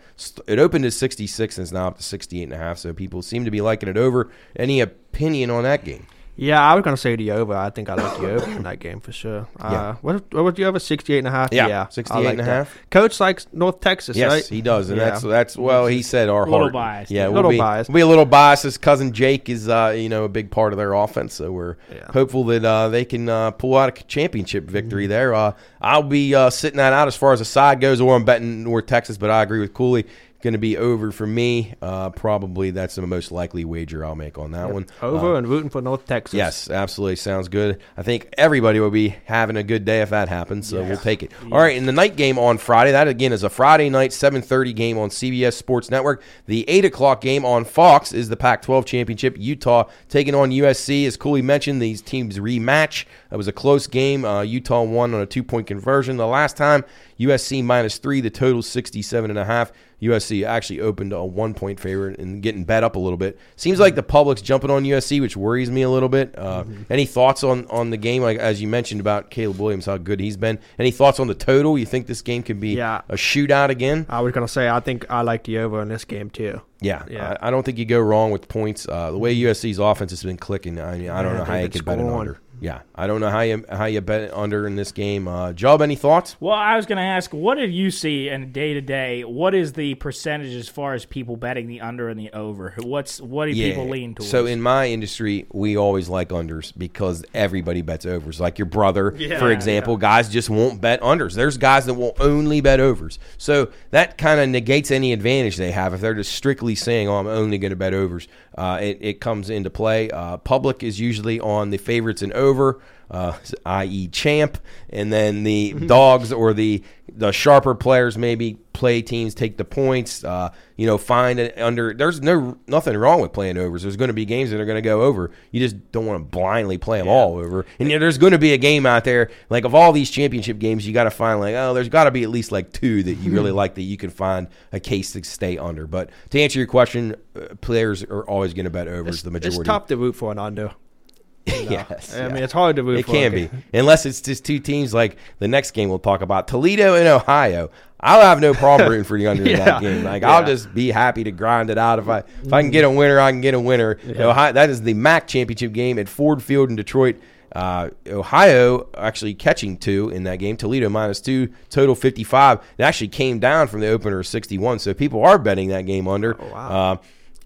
it opened at 66 and is now up to 68.5, so people seem to be liking it over. Any opinion on that game? Yeah, I was gonna say the over. I think I like the over in that game for sure. Yeah. Uh, what what was the over? Sixty-eight and a half. Yeah, yeah 68 like and a half. Coach likes North Texas, Yes, right? he does, and Yeah. that's that's well. He said our Little heart. biased. Yeah, we'll Little be, biased. We'll be a little biased. His cousin Jake is, uh, you know, a big part of their offense, so we're Yeah. hopeful that uh, they can uh, pull out a championship victory Mm-hmm. there. Uh, I'll be uh, sitting that out as far as the side goes, or I'm betting North Texas, but I agree with Cooley. Going to be over for me. Uh, probably that's the most likely wager I'll make on that one. Over Uh, and rooting for North Texas. Yes, absolutely. Sounds good. I think everybody will be having a good day if that happens, so we'll take it. All right, in the night game on Friday, that again is a Friday night, 7.30 game on CBS Sports Network. The 8 o'clock game on Fox is the Pac-12 Championship. Utah taking on USC. As Cooley mentioned, these teams rematch. It was a close game. Uh, Utah won on a two-point conversion the last time. USC minus three. The total 67 and a half. USC actually opened a one point favorite and getting bet up a little bit. Seems like the public's jumping on USC, which worries me a little bit. Uh, Any thoughts on, on the game? Like as you mentioned about Caleb Williams, how good he's been. Any thoughts on the total? You think this game could be Yeah. a shootout again? I was gonna say I think I like the over in this game too. Yeah, Yeah. I, I don't think you go wrong with points. Uh, the way USC's offense has been clicking, I mean, I don't Yeah, know how you could bet it scoring. under. Yeah, I don't know how you how you bet under in this game. Uh, Jub, any thoughts? Well, I was going to ask, what did you see in day to day? What is the percentage as far as people betting the under and the over? What's what do people lean towards? So in my industry, we always like unders because everybody bets overs. Like your brother, for example, guys just won't bet unders. There's guys that will only bet overs. So that kind of negates any advantage they have if they're just strictly saying, "Oh, I'm only going to bet overs." Uh, it, it comes into play. Uh, public is usually on the favorites and over, uh, i.e., champ, and then the dogs or the the sharper players maybe play teams take the points. Uh, you know, find it under. There's no nothing wrong with playing overs. There's going to be games that are going to go over. You just don't want to blindly play them all over. And you know, there's going to be a game out there like of all these championship games, you got to find like oh, there's got to be at least like two that you really like that you can find a case to stay under. But to answer your question, uh, players are always going to bet overs It's, the majority. it's tough to root for yes, I yeah. mean, it's hard to root It for. can be, unless it's just two teams like the next game we'll talk about, Toledo and Ohio. I'll have no problem rooting for the under in that game. Like I'll just be happy to grind it out. If I if I can get a winner, I can get a winner. Ohio, that is the MAC championship game at Ford Field in Detroit. Uh, Ohio actually catching two in that game. Toledo minus two, total 55. It actually came down from the opener of 61. So people are betting that game under. wow. Uh,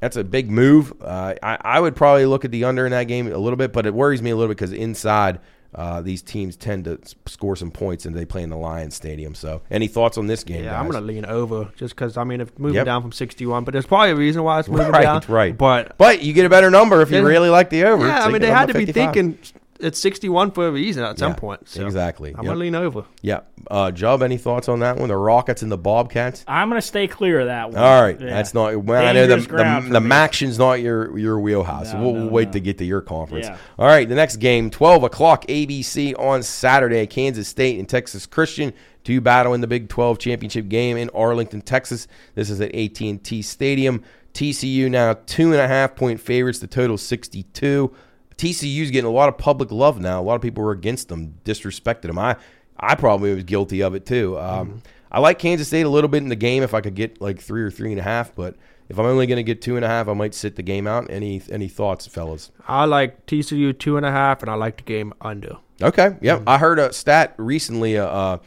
that's a big move. Uh, I, I would probably look at the under in that game a little bit, but it worries me a little bit because inside uh, these teams tend to score some points and they play in the Lions Stadium. So, any thoughts on this game? Yeah, I'm gonna lean over just because I mean if moving Yep. down from 61, but there's probably a reason why it's moving Right, down. right. But But you get a better number if you really like the over. yeah, I mean they had to be thinking it's 61 for a reason at some Yeah, point. So exactly. I'm Yep. gonna lean over. Yeah. Uh, Jub, any thoughts on that one? The Rockets and the Bobcats. I'm going to stay clear of that one. All right, Yeah. that's not. Well, I know the Dangerous ground the, for the. MACtion's not your your wheelhouse. No, we'll, no, we'll wait no. to get to your conference. Yeah. All right, the next game, twelve o'clock, ABC on Saturday. Kansas State and Texas Christian to battle in the Big Twelve championship game in Arlington, Texas. This is at AT and T Stadium. TCU now two and a half point favorites. The total sixty two. TCU's getting a lot of public love now. A lot of people were against them, disrespected them. I I probably was guilty of it too. Um, I like Kansas State a little bit in the game if I could get like three or three and a half, but if I'm only going to get two and a half, I might sit the game out. Any any thoughts, fellas? I like TCU two and a half, and I like the game under. Okay, yeah. I heard a stat recently uh, uh,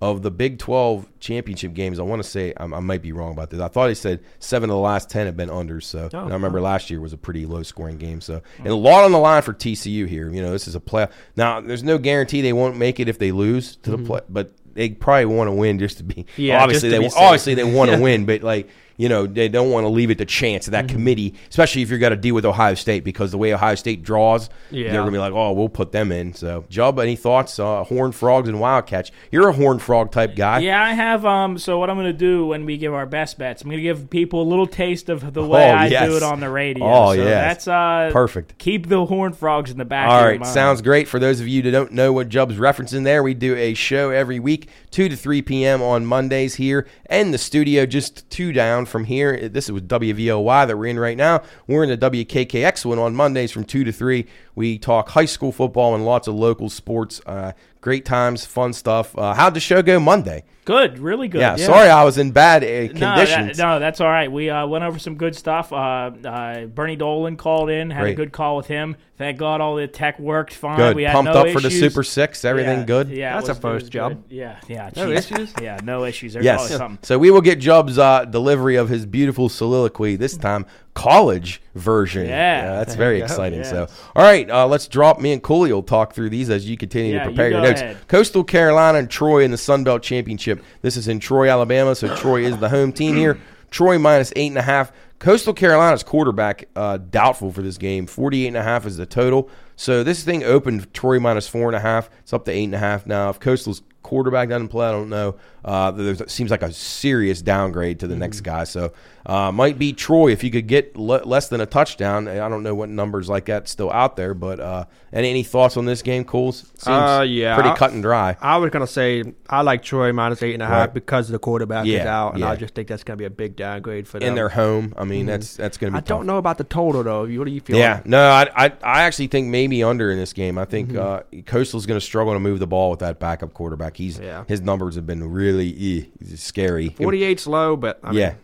of the Big 12 championship games. I want to say I, I might be wrong about this. I thought he said seven of the last ten have been unders. So Oh, I remember last year was a pretty low scoring game. So and a lot on the line for TCU here. You know, this is a play. Now there's no guarantee they won't make it if they lose to the play, but they probably want to win just to be. Yeah, obviously they be obviously they want to win, but like. You know, they don't want to leave it to chance of that committee, especially if you're going to deal with Ohio State because the way Ohio State draws, Yeah. they're going to be like, oh, we'll put them in. So, Jub, any thoughts? Uh, horned frogs and wildcats. You're a horned frog type guy. Yeah, I have. Um, so what I'm going to do when we give our best bets, I'm going to give people a little taste of the way Oh, I yes. do it on the radio. Oh, so yes. that's uh, Perfect. Keep the horned frogs in the back. All right, sounds great. For those of you that don't know what Jub's referencing there, we do a show every week, 2 to 3 p.m. on Mondays here and the studio just two down from here. This is with WVOY that we're in right now. We're in the WKKX one on Mondays from 2 to 3. We talk high school football and lots of local sports. Uh, great times, fun stuff. Uh, how'd the show go Monday? Good, really good. Yeah, sorry I was in bad uh, No, conditions. that, no, that's all right. We uh, went over some good stuff. Uh, uh, Bernie Dolan called in, had Great. a good call with him. Thank God all the tech worked fine. Good. We had Pumped no up for the. Super Six. Everything Yeah, good? Yeah, That's it a first job. good. Yeah, yeah. No issues? Yeah, no issues. There's Yes. always something. So we will get Jub's uh, delivery of his beautiful soliloquy this time, college version. Yeah. that's very exciting. Yes. So, all right, uh, let's drop. Me and Cooley will talk through these as you continue Yeah, to you prepare your notes. ahead. Coastal Carolina and Troy in the Sun Belt Championship. This is in Troy, Alabama. So Troy is the home team here. Troy minus eight and a half. Coastal Carolina's quarterback uh, doubtful for this game. Forty-eight and a half is the total. So this thing opened Troy minus four and a half. It's up to eight and a half now. If Coastal's quarterback doesn't play, I don't know. Uh, there seems like a serious downgrade to the next guy. So uh, might be Troy if you could get le- less than a touchdown. I don't know what numbers like that still out there, but uh, any any thoughts on this game, Coles? Seems Uh, yeah. pretty cut and dry. I was gonna say I like Troy minus eight and a half Right. because the quarterback is out, and yeah. I just think that's gonna be a big downgrade for them. In their home, I mean that's that's going to I tough. don't know about the total though. What do you feel? Yeah, no, I, I I actually think maybe under in this game. I think uh, Coastal's going to struggle to move the ball with that backup quarterback. He's Yeah. his numbers have been really eh, scary. 48's low, but I mean, Yeah.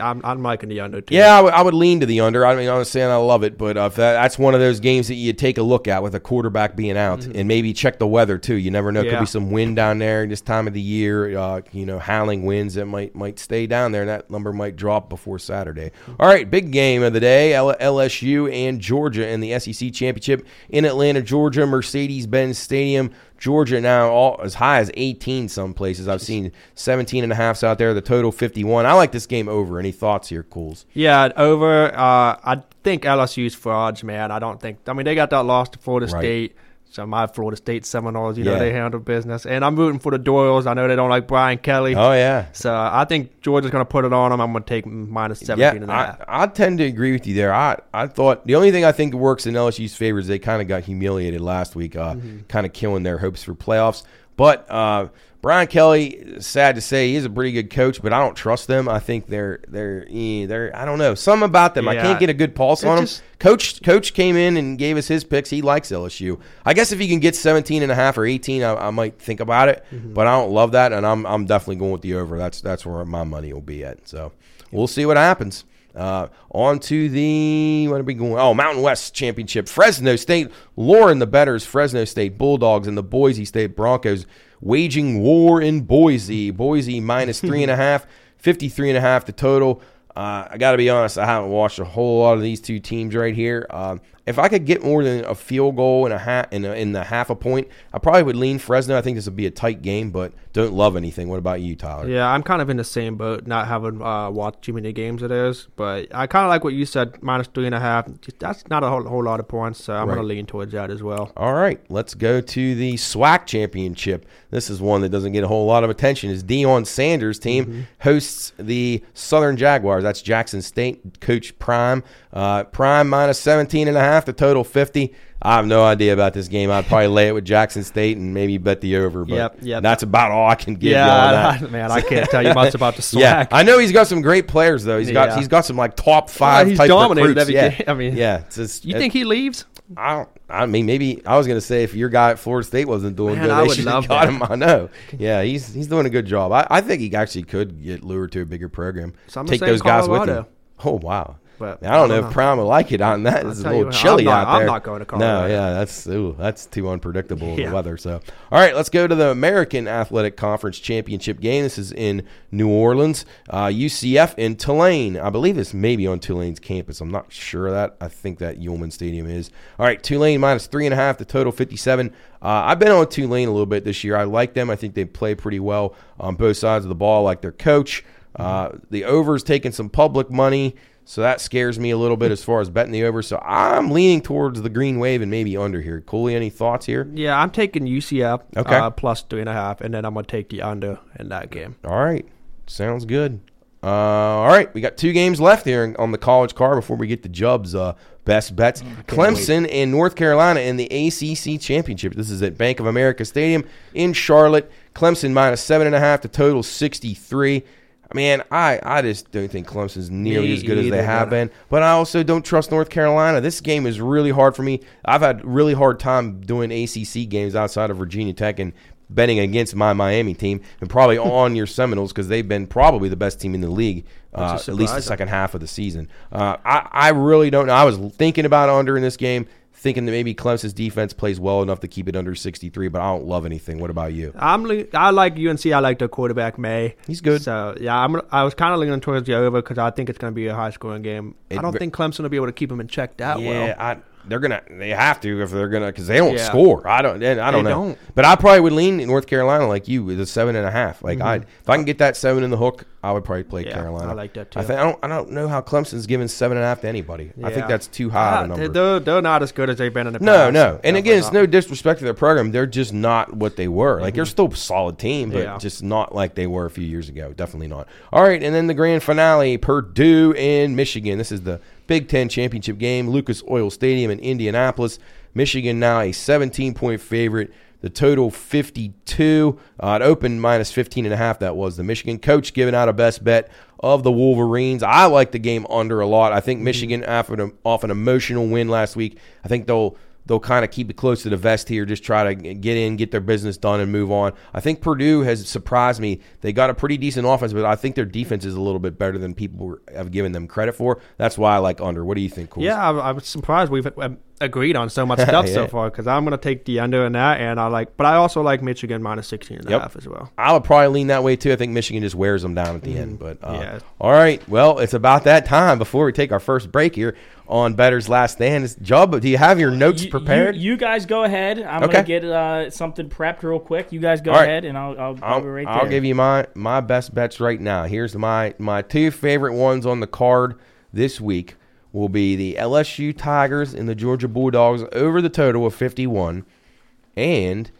I'm I'm liking the under too. Yeah, I would- lean to the under. I mean, I'm saying I love it, but uh, if that, that's one of those games that you take a look at with a quarterback being out, and maybe check the weather too. You never know; could be some wind down there this time of the year. Uh, you know, howling winds that might might stay down there, and that number might drop before Saturday. All right, big game of the day: L- LSU and Georgia in the SEC championship in Atlanta, Georgia, Mercedes-Benz Stadium. Georgia now all as high as 18 some places. I've seen 17 and a halfs out there. The total 51. I like this game over. Any thoughts here, Cools? Yeah, over. Uh, I think LSU's frauds, man. I don't think. I mean, they got that loss to Florida Right. State. So my Florida State Seminoles, you Yeah. know, they handle business, and I'm rooting for the Doyles. I know they don't like Brian Kelly. Oh yeah. So I think Georgia's going to put it on them. I'm going to take minus 17 and a Yeah, half. I, I tend to agree with you there. I, I thought the only thing I think works in LSU's favor is they kind of got humiliated last week, uh, Mm-hmm. kind of killing their hopes for playoffs. But uh, Brian Kelly, sad to say, he's a pretty good coach, but I don't trust them. I think they're they're eh, they're I don't know something about them. I can't get a good pulse It on just- them. Coach Coach came in and gave us his picks. He likes LSU. I guess if he can get 17 and a half or 18, I, I might think about it. Mm-hmm. But I don't love that, and I'm I'm definitely going with the over. That's that's where my money will be at. So we'll see what happens. Uh, on to the what are we going? Oh, Mountain West Championship. Fresno State, Lauren the Betters, Fresno State Bulldogs, and the Boise State Broncos waging war in Boise. Boise minus three and a half, 53 and a half the total. Uh, I got to be honest, I haven't watched a whole lot of these two teams right here. Um, if I could get more than a field goal and a half in, a, in the half a point, I probably would lean Fresno. I think this would be a tight game, but don't love anything. What about you, Tyler? Yeah, I'm kind of in the same boat, not having uh, watched too many games of theirs. But I kind of like what you said, minus three and a half. That's not a whole, whole lot of points, so I'm Right. going to lean towards that as well. All right, let's go to the SWAC championship. This is one that doesn't get a whole lot of attention. Is Deion Sanders' team Mm-hmm. hosts the Southern Jaguars. That's Jackson State coach Prime. Uh, Prime minus 17 and a half, the total 50. I have no idea about this game. I'd probably lay it with Jackson State and maybe bet the over, but Yep, yep. that's about all I can give yeah, you on that. I- man, I can't tell you much about the SWAC. Yeah, I know he's got some great players though. He's got Yeah. he's got some like top five. he's type dominated recruits. every yeah. game. I mean, yeah. Just, you think he leaves? I don't. I mean, maybe I was gonna say if your guy at Florida State wasn't doing Man, good, I they should have got that. him. I know. Yeah, he's he's doing a good job. I, I think he actually could get lured to a bigger program. Are Take those guys with him. Colorado. Oh wow. But I don't know if Prime will like it on that. I'll It's a little chilly not- out there. I'm not going to call. No, Colorado. yeah, that's ooh, that's too unpredictable the weather. So, all right, let's go to the American Athletic Conference Championship game. This is in New Orleans. Uh, UCF in Tulane. I believe this may be on Tulane's campus. I'm not sure of that. I think that Yulman Stadium is. All right, Tulane minus three and a half. The total 57. Uh, I've been on Tulane a little bit this year. I like them. I think they play pretty well on both sides of the ball. I like their coach. Uh, the over's taking some public money. So that scares me a little bit as far as betting the over. So I'm leaning towards the green wave and maybe under here. Cooley, any thoughts here? Yeah, I'm taking UCF Okay. uh, plus three and a half, and then I'm going to take the under in that game. All right. Sounds good. Uh, all right. We got two games left here on the college card before we get to Jub's uh, best bets. Clemson and North Carolina in the ACC championship. This is at Bank of America Stadium in Charlotte. Clemson minus seven and a half. The total 63. Man, I, I just don't think Clemson's nearly Me as good as they either, have man. been. But I also don't trust North Carolina. This game is really hard for me. I've had really hard time doing ACC games outside of Virginia Tech and betting against my Miami team and probably on your Seminoles because they've been probably the best team in the league uh, at least the second half of the season. Uh, I, I really don't know. I was thinking about under in this game, thinking that maybe Clemson's defense plays well enough to keep it under 63, but I don't love anything. What about you? I'm I like UNC. I like their quarterback Maye. He's good. So yeah, I'm. I was kind of leaning towards the over because I think it's going to be a high scoring game. It I don't think Clemson will be able to keep him in check that well. yeah, well. I, they're gonna. They have to if they're gonna because they don't Yeah. score. I don't. and I don't They know. don't. But I probably would lean North Carolina like you with a seven and a half. Like I, Mm-hmm. if I can get that seven in the hook, I would probably play Yeah, Carolina. I like that, I too. think I don't. I don't know how Clemson's giving seven and a half to anybody. I think that's too high Ah, of a they- number. they're, they're not as good as they've been in the No, past. no. no. And again, it's Definitely no disrespect to their program. They're just not what they were. Like, they're still a solid team, but Mm-hmm. Yeah. just not like they were a few years ago. Definitely not. All right. And then the grand finale Purdue in Michigan. This is the Big Ten championship game, Lucas Oil Stadium in Indianapolis. Michigan now a 17 point favorite. The total 52. Uh, it opened minus 15 and a half. That was the Michigan coach giving out a best bet of the Wolverines. I like the game under a lot. I think Michigan after an, off an emotional win last week. I think they'll they'll kind of keep it close to the vest here, just try to get in, get their business done, and move on. I think Purdue has surprised me. They got a pretty decent offense, but I think their defense is a little bit better than people have given them credit for. That's why I like under. What do you think, Cool? Yeah, I'm, I'm surprised we've um, agreed on so much stuff so far because I'm going to take the under in that, and I like, but I also like Michigan minus 16 and a half as well. I would probably lean that way too. I think Michigan just wears them down at the end. But uh, yeah. all right, well, it's about that time before we take our first break here on Bettor's Last Stand. Is- Jub, do you have your notes You- prepared? You, you guys go ahead. I'm Okay. gonna get uh, something prepped real quick. You guys go right. ahead, and I'll I'll, I'll, right I'll give you my my best bets right now. Here's my my two favorite ones on the card this week will be the LSU Tigers and the Georgia Bulldogs over the total of 51 and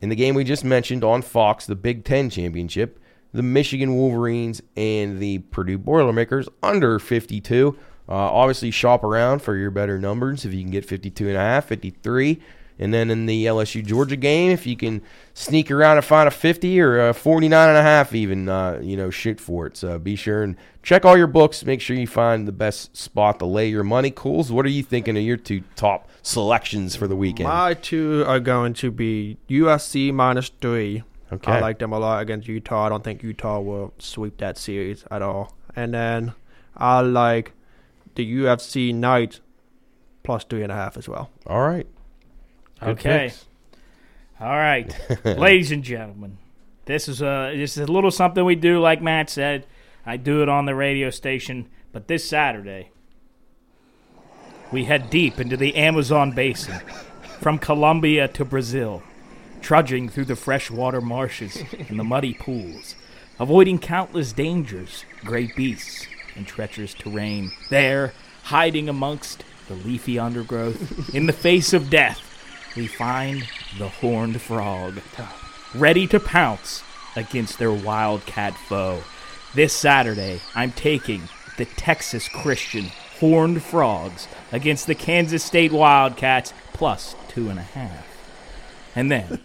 in the game we just mentioned on Fox, the Big 10 championship, the Michigan Wolverines and the Purdue Boilermakers under 52. Uh, obviously shop around for your better numbers if you can get 52 and a half, 53. And then in the LSU Georgia game, if you can sneak around and find a 50 or a 49 and a half, even, uh, you know, shoot for it. So be sure and check all your books. Make sure you find the best spot to lay your money. Cools, what are you thinking of your two top selections for the weekend? My two are going to be USC minus three. Okay. I like them a lot against Utah. I don't think Utah will sweep that series at all. And then I like the UCF Knights plus three and a half as well. All right. Good Okay. picks. All right, ladies and gentlemen, this is a this is a little something we do. Like Matt said, I do it on the radio station. But this Saturday, we head deep into the Amazon basin, from Colombia to Brazil, trudging through the freshwater marshes and the muddy pools, avoiding countless dangers, great beasts, and treacherous terrain. There, hiding amongst the leafy undergrowth, in the face of death, we find the horned frog, ready to pounce against their wildcat foe. This Saturday, I'm taking the Texas Christian Horned Frogs against the Kansas State Wildcats plus two and a half. And then,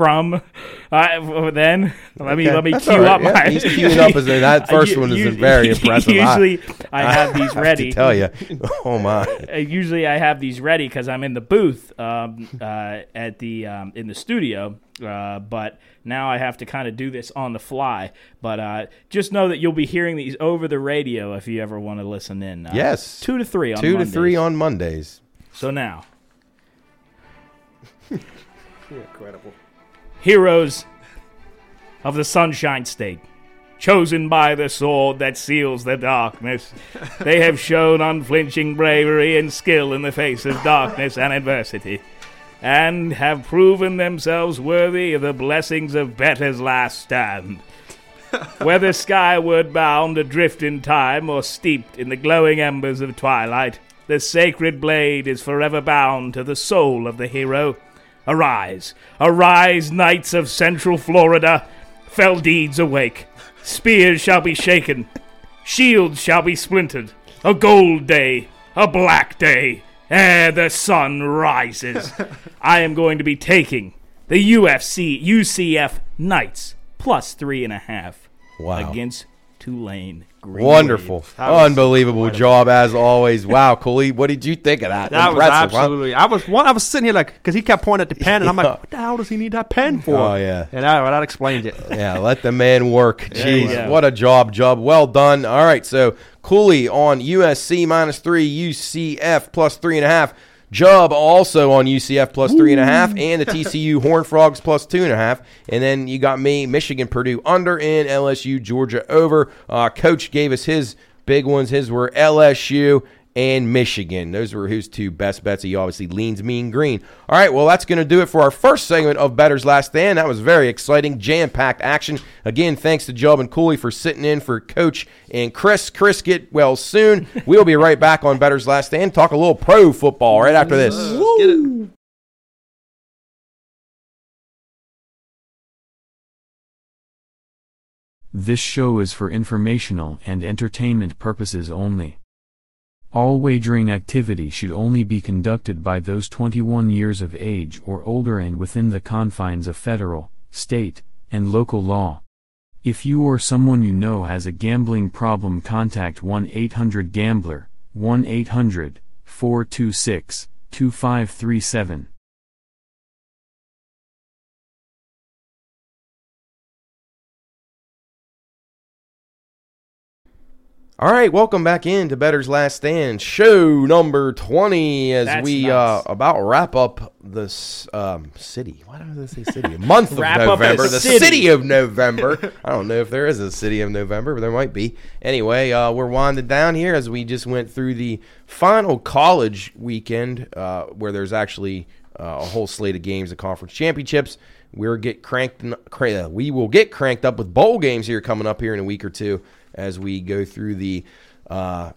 from uh, then, let me let me That's cue all right, up yeah. my. He's queuing up as that first one is very impressive. I- Usually, I, have these ready. have to tell you, oh my, Uh, usually I have these ready because I'm in the booth um, uh, at the um, in the studio. Uh, but now I have to kind of do this on the fly. But uh, just know that you'll be hearing these over the radio if you ever want to listen in. Uh, yes, two to three on two Mondays. to three on Mondays. So now, Incredible. Heroes of the Sunshine State, chosen by the sword that seals the darkness. They have shown unflinching bravery and skill in the face of darkness and adversity, and have proven themselves worthy of the blessings of Bettor's last stand. Whether skyward bound, adrift in time, or steeped in the glowing embers of twilight, the sacred blade is forever bound to the soul of the hero. Arise, arise, knights of central Florida! Fell deeds awake. Spears shall be shaken. Shields shall be splintered. A gold day, a black day, ere the sun rises. I am going to be taking the UFC UCF Knights plus three and a half Wow. against Tulane. Green Wonderful, Wave. That was unbelievable job as always. Wow, Cooley, what did you think of that? That was Impressive, huh? absolutely. I was one. I was sitting here like because he kept pointing at the pen, and I'm Yeah. like, what the hell does he need that pen for? Oh yeah. And I, that explains it. Yeah, let the man work. Jeez, go. what a job, job. Well done. All right, so Cooley on USC minus three, UCF plus three and a half. Jub also on UCF plus three and a half, and the TCU Horn Frogs plus two and a half. And then you got me, Michigan, Purdue under, and LSU, Georgia over. Uh, Coach gave us his big ones. His were LSU and Michigan. Those were his two best bets. He obviously leans mean green. All right, well, that's going to do it for our first segment of Bettor's Last Stand. That was very exciting, jam packed action. Again, thanks to Jub and Cooley for sitting in for Coach and Chris. Chris, get well soon. We'll be right back on Bettor's Last Stand. Talk a little pro football right after this. Let's get it. This show is for informational and entertainment purposes only. All wagering activity should only be conducted by those 21 years of age or older and within the confines of federal, state, and local law. If you or someone you know has a gambling problem, contact 1 800 Gambler, 1 800 426 2537. All right, welcome back in to Bettor's Last Stand, show number 20, as That's we nice. uh, about wrap up this um, city. Why did I say city? Month of Wrap up the November. The city. city of November. I don't know if there is a city of November, but there might be. Anyway, uh, we're winding down here as we just went through the final college weekend uh, where there's actually uh, a whole slate of games, the conference championships. We're get cranked. Cra- we will get cranked up with bowl games here coming up here in a week or two as we go through the uh,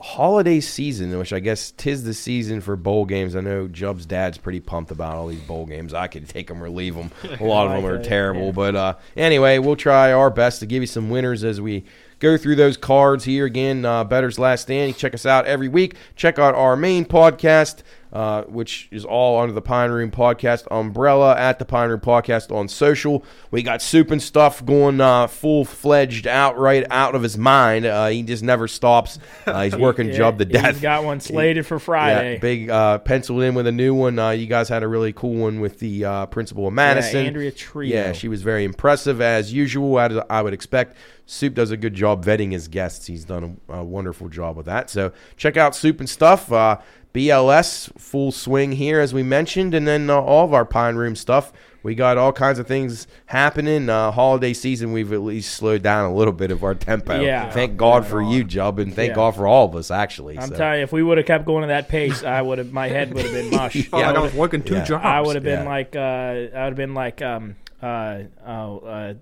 holiday season, which I guess tis the season for bowl games. I know Jub's dad's pretty pumped about all these bowl games. I could take them or leave them. A lot of them are terrible, yeah. but uh, anyway, we'll try our best to give you some winners as we go through those cards here again. Uh, Bettor's Last Stand. You check us out every week. Check out our main podcast. Uh, which is all under the Pine Room Podcast umbrella at the Pine Room Podcast on social. We got soup and stuff going uh, full fledged out right out of his mind. Uh, he just never stops. Uh, he's working Yeah, Jub to he's death. got one slated for Friday. Yeah, big uh, penciled in with a new one. Uh, you guys had a really cool one with the uh, principal of Madison. Andrea Trio. Yeah, she was very impressive as usual. As I would expect. Soup does a good job vetting his guests. He's done a, a wonderful job with that. So check out Soup and Stuff. BLS full swing here, as we mentioned, and then uh, all of our Pine Room stuff. We got all kinds of things happening. Uh, holiday season, we've at least slowed down a little bit of our tempo. Yeah. Thank God for you, Jub, and thank Yeah. God for all of us, actually. I'm so. telling you, if we would have kept going at that pace, I would have. My head would have been mush. Oh, I was working two Yeah. jobs. I would have been Yeah. like, uh, I would have been like, um, uh, oh, uh,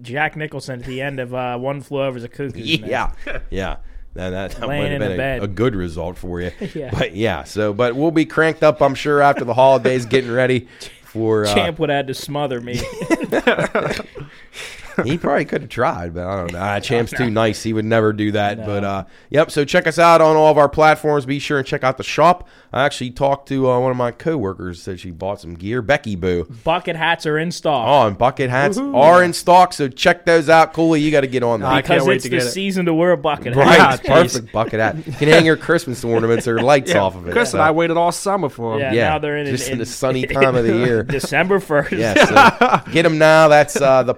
Jack Nicholson at the end of uh, One Flew Over the Cuckoo's Nest. Yeah, yeah. That, that, might have been a, a good result for you. Yeah. But yeah, so but we'll be cranked up, I'm sure, after the holidays, getting ready for. Uh, Champ would have had to smother me. he probably could have tried, but I don't know. Ah, Champ's too nice. He would never do that. But uh, yep. So check us out on all of our platforms. Be sure and check out the shop. I actually talked to uh, one of my coworkers. Said she bought some gear. Becky Boo. Bucket hats are in stock. Oh, and bucket hats are in stock. So check those out. Cooley, you got to get on that. I can't wait it's to the get it. season to wear a bucket Right, hat. it's perfect bucket hat. You can hang your Christmas ornaments or lights off of it. Chris So, and I waited all summer for 'em. Yeah, yeah, now they're in just in, in- the sunny time of the year. December 1st. Yeah, so get them now. That's uh, the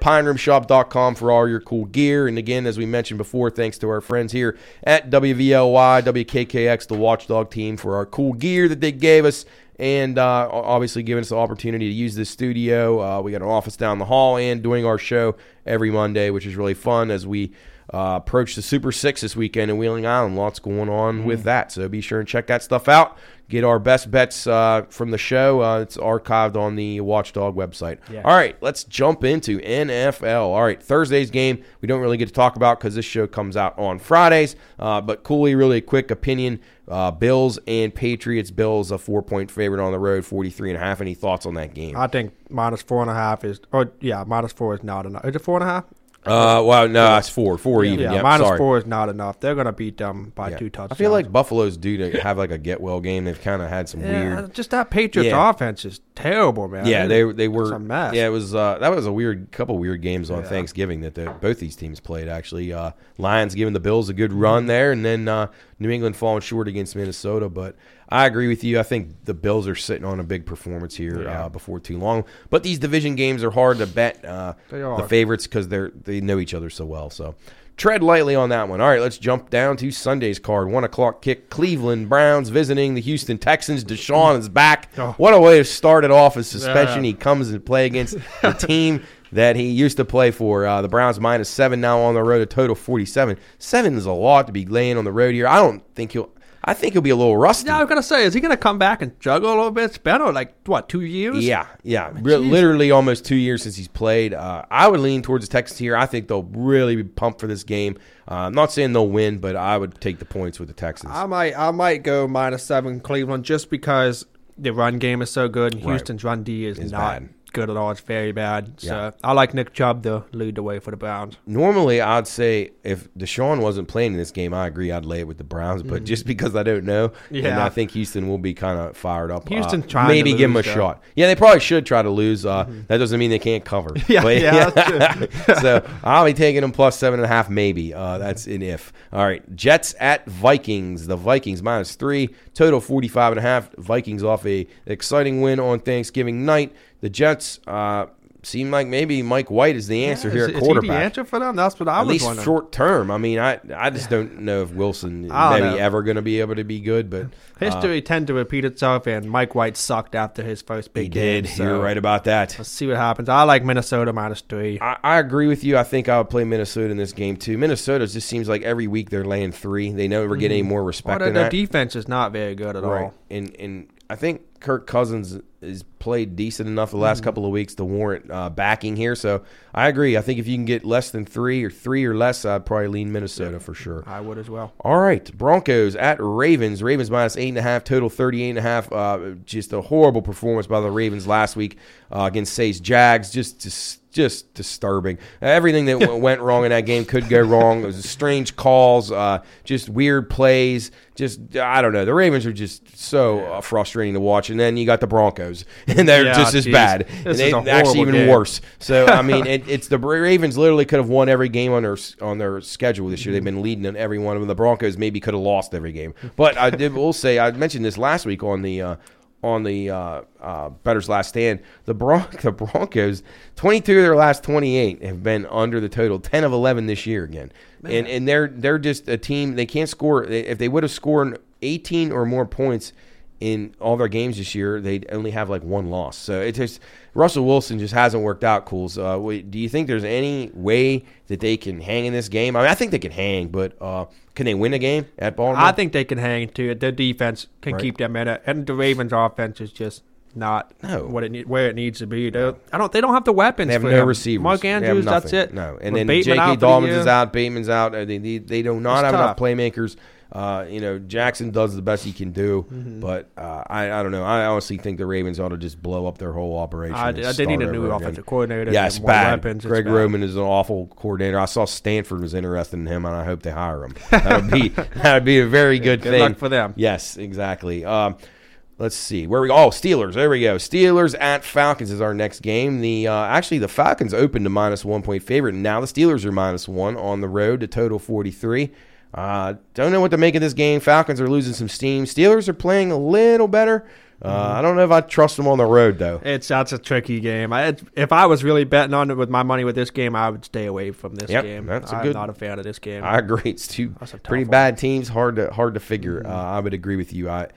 pineroomshop.com for all your cool gear. And again, as we mentioned before, thanks to our friends here at WVLY, WKKX, the Watchdog team, for our cool gear that they gave us. And uh, obviously, giving us the opportunity to use this studio. Uh, we got an office down the hall and doing our show every Monday, which is really fun as we uh, approach the Super Six this weekend in Wheeling Island. Lots going on with that. So be sure and check that stuff out. Get our best bets uh, from the show. Uh, it's archived on the Watchdog website. Yeah. All right, let's jump into NFL. All right, Thursday's game we don't really get to talk about because this show comes out on Fridays. Uh, but Cooley, really quick opinion: uh, Bills and Patriots. Bills a four point favorite on the road, 43 and a half. Any thoughts on that game? I think minus four and a half is, or yeah, minus four is not enough. Is it four and a half? Uh, well, no, it's four, four even. Yeah, Yep, minus sorry. four is not enough. They're gonna beat them by Yeah. two touchdowns. I feel like Buffalo's due to have like a get well game. They've kind of had some yeah, weird. just that Patriots Yeah. offense is terrible, man. Yeah, they they It's were a mess. Yeah, it was uh, that was a weird couple weird games on Thanksgiving that the, both these teams played. Actually, uh, Lions giving the Bills a good Mm-hmm. run there, and then uh, New England falling short against Minnesota. But I agree with you. I think the Bills are sitting on a big performance here Yeah. uh, before too long. But these division games are hard to bet uh, the favorites because they're they know each other so well. So. Tread lightly on that one. All right, let's jump down to Sunday's card. One o'clock kick. Cleveland Browns visiting the Houston Texans. Deshaun is back. Oh. What a way to start it off as suspension. Yeah. He comes and play against the team that he used to play for. Uh, the Browns minus seven now on the road, a total forty-seven. Seven is a lot to be laying on the road here. I don't think he'll. I think he'll be a little rusty. Yeah, I was gonna say, is he gonna come back and juggle a little bit? It's been like what two years? Yeah, yeah, Re- literally almost two years since he's played. Uh, I would lean towards the Texans here. I think they'll really be pumped for this game. Uh, I'm not saying they'll win, but I would take the points with the Texans. I might, I might go minus seven Cleveland just because the run game is so good and Right. Houston's run D is It's not bad. Good at all. It's very bad. So Yeah. I like Nick Chubb to lead the way for the Browns. Normally, I'd say if Deshaun wasn't playing in this game, I agree. I'd lay it with the Browns, but just because I don't know, and I think Houston will be kind of fired up. Houston's uh, trying maybe to give them a though. shot. Yeah, they probably should try to lose. Uh, That doesn't mean they can't cover. Yeah, But- yeah, so I'll be taking them plus seven and a half, maybe. Uh, that's an if. All right, Jets at Vikings. The Vikings minus three, total 45 and a half. Vikings off a exciting win on Thanksgiving night. The Jets uh, seem like maybe Mike White is the answer Yeah, here is, at is he quarterback the answer for them? That's what I at was least wondering. short term. I mean, I I just don't know if Wilson maybe know. ever going to be able to be good, but uh, History tend to repeat itself, and Mike White sucked after his first he big game. did. so You're right about that. Let's see what happens. I like Minnesota minus three. I, I agree with you. I think I would play Minnesota in this game too. Minnesota just seems like every week they're laying three. They never get any more Well, respect their, than their that. defense is not very good at right. all. And and I think Kirk Cousins has played decent enough the last couple of weeks to warrant uh, backing here. So I agree. I think if you can get less than three or three or less, I'd probably lean Minnesota for sure. I would as well. All right, Broncos at Ravens. Ravens minus eight and a half, total thirty-eight and a half. Uh, just a horrible performance by the Ravens last week uh, against Say's Jags. Just, just, just disturbing. Everything that w- went wrong in that game could go wrong. It was strange calls, uh, just weird plays. Just, I don't know. The Ravens are just so uh, frustrating to watch. And then you got the Broncos, and they're Yeah, just as geez. bad. This and they, actually even game. worse. So I mean, it, it's the Ravens literally could have won every game on their on their schedule this year. They've been leading in every one of them. The Broncos maybe could have lost every game, but I did will say I mentioned this last week on the. Uh, on the uh, uh, Bettor's Last Stand, the, Bron- the Broncos, 22 of their last 28 have been under the total, 10 of 11 this year again. And and they're they're just a team, they can't score. If they would have scored 18 or more points in all their games this year. They only have like one loss. So it just Russell Wilson just hasn't worked out. Cools. Uh, do you think there's any way that they can hang in this game? I mean, I think they can hang, but uh, can they win the game at Baltimore? I think they can hang too. Their defense can Right. keep them in it, and the Ravens' offense is just not No. what it need, where it needs to be. They, I don't. They don't have the weapons. They have for no receivers. Mark Andrews. That's it. No, and With then J.K. for the is out. Bateman's out. Uh, They they, they do not It's have enough playmakers. Uh, you know, Jackson does the best he can do, Mm-hmm. but uh, I I don't know. I honestly think the Ravens ought to just blow up their whole operation. I, and I, they need a new offensive again. coordinator. Yes, and bad. Weapons. Greg bad. Roman is an awful coordinator. I saw Stanford was interested in him, and I hope they hire him. That would be that would be a very good, Good thing luck for them. Yes, exactly. Um, let's see where we go. Oh, Steelers. There we go. Steelers at Falcons is our next game. The uh, actually the Falcons opened to minus one point favorite. Now the Steelers are minus one on the road to total forty three. Uh, don't know what to make of this game. Falcons are losing some steam. Steelers are playing a little better. Uh, Mm-hmm. I don't know if I trust them on the road though. It's that's a tricky game. I, if I was really betting on it with my money with this game, I would stay away from this Yep, game. that's a I'm good- not a fan of this game. I agree. It's two That's a tough pretty one. Mm-hmm. bad teams. Hard to hard to figure. Uh, I would agree with you. I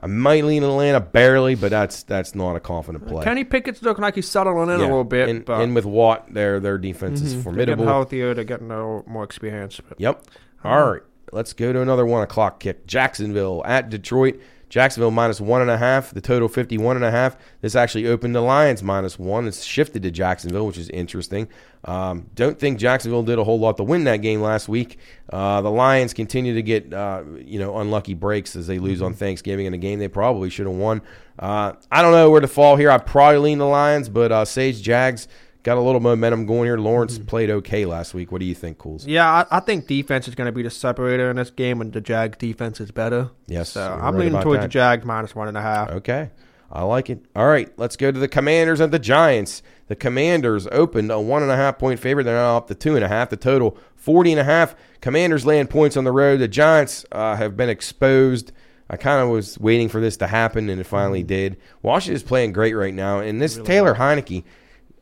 I might lean Atlanta barely, but that's that's not a confident play. Kenny Pickett's looking like he's settling in Yeah. a little bit, and, but and with Watt, their their defense is Mhm. They're formidable. getting healthier. They're getting more experience. But Yep. All right. Let's go to another one o'clock kick. Jacksonville at Detroit. Jacksonville minus one and a half. The total fifty one and a half. This actually opened the Lions minus one. It's shifted to Jacksonville, which is interesting. Um, don't think Jacksonville did a whole lot to win that game last week. Uh, the Lions continue to get uh, you know unlucky breaks as they lose on Thanksgiving in a game they probably should have won. Uh, I don't know where to fall here. I probably lean the Lions, but uh, Sage Jags got a little momentum going here. Lawrence played okay last week. What do you think, Cools? yeah, I, I think defense is going to be the separator in this game, and the Jag defense is better. Yes, So I'm leaning towards the Jags minus one and a half. Okay. I like it. All right, let's go to the Commanders and the Giants. The Commanders opened a one and a half point favorite. They're now up to two and a half. The total forty and a half. Commanders laying points on the road. The Giants uh, have been exposed. I kind of was waiting for this to happen, and it finally Mm-hmm. did. Washington's playing great right now, and this Taylor Heinicke.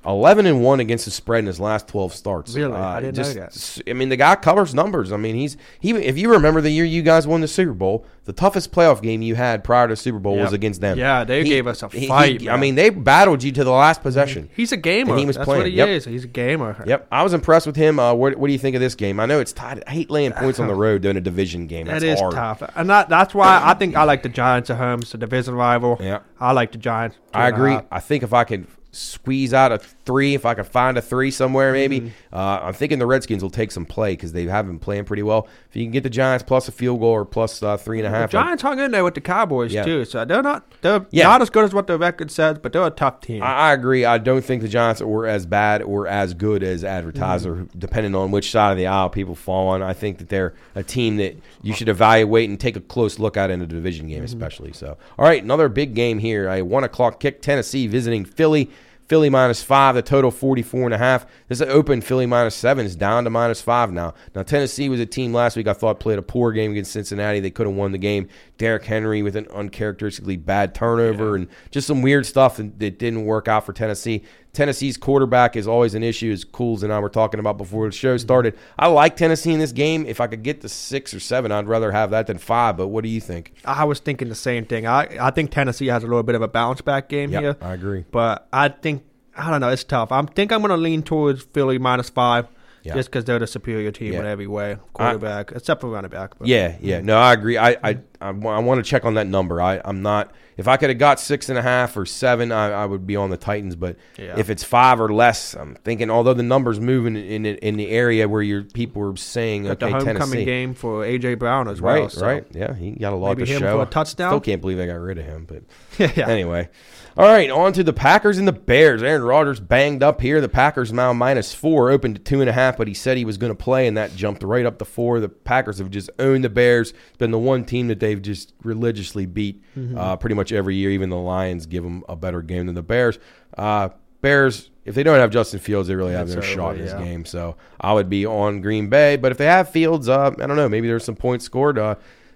11 and 1 against the spread in his last 12 starts. Really? I didn't know that. I mean, the guy covers numbers. I mean, he's he. If you remember the year you guys won the Super Bowl, the toughest playoff game you had prior to Super Bowl was against them. Yeah, they gave us a he- he- fight, I mean, they battled you to the last possession. He's a gamer. And he was That's playing. what he Yep. is. He's a gamer. Yep, I was impressed with him. Uh, what, what do you think of this game? I know it's tied. I hate laying points on the road during a division game. That That's hard. tough, and that, that's why I think I like the Giants at home. It's a division rival. Yeah. I like the Giants. I agree. I think if I could squeeze out a three, if I could find a three somewhere, maybe. Mm-hmm. Uh, I'm thinking the Redskins will take some play because they have been playing pretty well. If you can get the Giants plus a field goal or plus uh, three and a The half, Giants hung in there with the Cowboys Yeah. too, so they're not they're Yeah. not as good as what the record says, but they're a tough team. I, I agree. I don't think the Giants were as bad or as good as advertiser, Mm-hmm. depending on which side of the aisle people fall on. I think that they're a team that you should evaluate and take a close look at in a division game, Mm-hmm. especially. So, all right, another big game here. A one o'clock kick. Tennessee visiting Philly. Philly minus five, the total 44 and a half. This is open. Philly minus seven is down to minus five now. Now, Tennessee was a team last week I thought played a poor game against Cincinnati. They could have won the game. Derrick Henry with an uncharacteristically bad turnover and just some weird stuff that didn't work out for Tennessee. Tennessee's quarterback is always an issue, as Cools and I were talking about before the show started. I like Tennessee in this game. If I could get to six or seven, I'd rather have that than five. But what do you think? I was thinking the same thing. I I think Tennessee has a little bit of a bounce back game Yep, here, I agree. but I think I don't know. It's tough. I think I'm going to lean towards Philly minus five, Yeah. just because they're the superior team Yeah. in every way, quarterback except for running back. But Yeah, yeah. No, I agree. I I, I, want to check on that number. I, I'm not. If I could have got six and a half or seven, I, I would be on the Titans. But Yeah. if it's five or less, I'm thinking. Although the numbers moving in in, in the area where your people were saying, okay, the homecoming Tennessee, game for AJ Brown as well. right, so- right, yeah, he got a lot Maybe to him show. for a touchdown? Still can't believe I got rid of him, but yeah. anyway. All right, on to the Packers and the Bears. Aaron Rodgers banged up here. The Packers now minus four, opened to two and a half, but he said he was going to play, and that jumped right up to four. The Packers have just owned the Bears. It's been the one team that they've just religiously beat uh, pretty much every year. Even the Lions give them a better game than the Bears. Uh, Bears, if they don't have Justin Fields, they really have no shot in this yeah. game. So I would be on Green Bay. But if they have Fields, uh, I don't know. Maybe there's some points scored.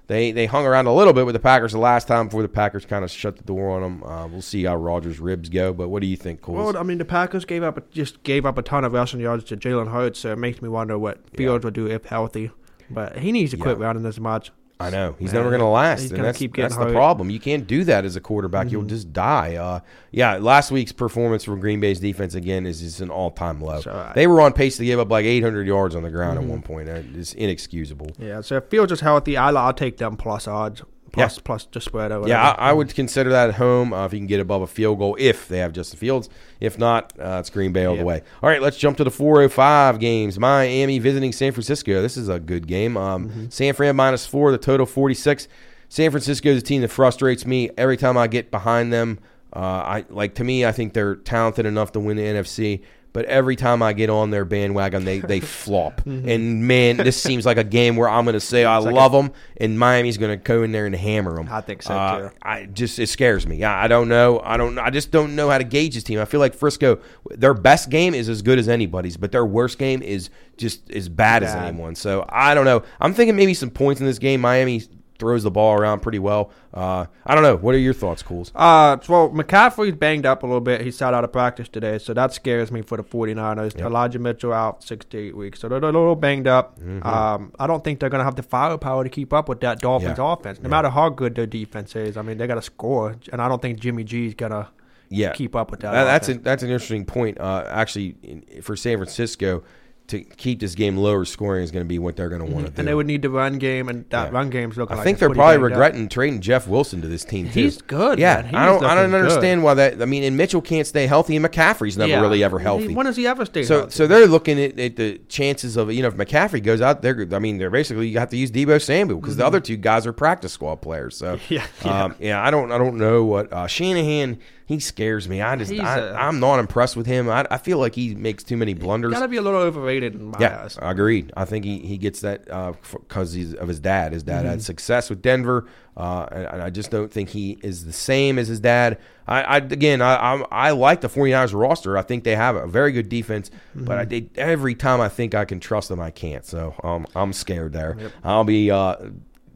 They they hung around a little bit with the Packers the last time before the Packers kind of shut the door on them. Uh, we'll see how Rodgers' ribs go. But what do you think, Cole? Well, I mean, the Packers gave up just gave up a ton of rushing yards to Jalen Hurts, so it makes me wonder what Fields would do if healthy. But he needs to quit Yeah. running as much. I know he's Man, never going to last, and that's keep that's the problem. You can't do that as a quarterback; you'll just die. Uh, yeah, last week's performance from Green Bay's defense again is just an all-time low. So, they were on pace to give up like 800 yards on the ground at one point. Uh, It's inexcusable. Yeah, so if Fields is healthy, I'll, I'll take them plus odds, plus plus just spread or Yeah. I, I would consider that at home uh, if you can get above a field goal if they have Justin Fields. If not, uh, it's Green Bay all the way. All right, let's jump to the 405 games. Miami visiting San Francisco. This is a good game. Um, Mm-hmm. San Fran minus four, the total 46. San Francisco is a team that frustrates me every time I get behind them. Uh, I like to me, I think they're talented enough to win the NFC. But every time I get on their bandwagon, they they flop. And man, this seems like a game where I'm going to say I Mm-hmm. like love them, and Miami's going to go in there and hammer them. I think so, Uh, too. I just it scares me. I, I don't know. I don't. I just don't know how to gauge this team. I feel like Frisco, their best game is as good as anybody's, but their worst game is just as bad, as anyone. So I don't know. I'm thinking maybe some points in this game. Miami throws the ball around pretty well. Uh, I don't know. What are your thoughts, Cools? Uh, well, McCaffrey's banged up a little bit. He sat out of practice today, so that scares me for the 49ers. Elijah Mitchell out six to eight weeks, so they're a little banged up. Um, I don't think they're going to have the firepower to keep up with that Dolphins Mm-hmm. Yeah. offense, no matter how good their defense is. I mean, they got to score, and I don't think Jimmy G is going to Yeah, keep up with that. That- that's a, that's an interesting point. Uh, actually, in, for San Francisco to keep this game lower scoring is going to be what they're going to want to do. and they would need the run game, and that Yeah. run game's looking I like think they're probably banged up. regretting trading Jeff Wilson to this team too. He's good, Yeah, man. He's I don't. I don't looking good. understand why that. I mean, and Mitchell can't stay healthy, and McCaffrey's never Yeah. really ever healthy. When does he ever stay So, healthy? so they're looking at, at the chances of you know if McCaffrey goes out there. I mean, they're basically you have to use Deebo Samuel because the other two guys are practice squad players. So Mm-hmm. Yeah, yeah. um, yeah. I don't I don't know what uh, Shanahan. He scares me. I just He's I, a- I'm not impressed with him. I, I feel like he makes too many blunders. got to be a little overrated in my Yeah, eyes. I agreed. I think he, he gets that because he's of his dad. His dad Mm-hmm. had success with Denver, uh, and, and I just don't think he is the same as his dad. I, I again, I, I'm, I like the 49ers roster. I think they have a very good defense, but I, Mm-hmm. they, every time I think I can trust them, I can't. So um, I'm scared there. I'll be uh,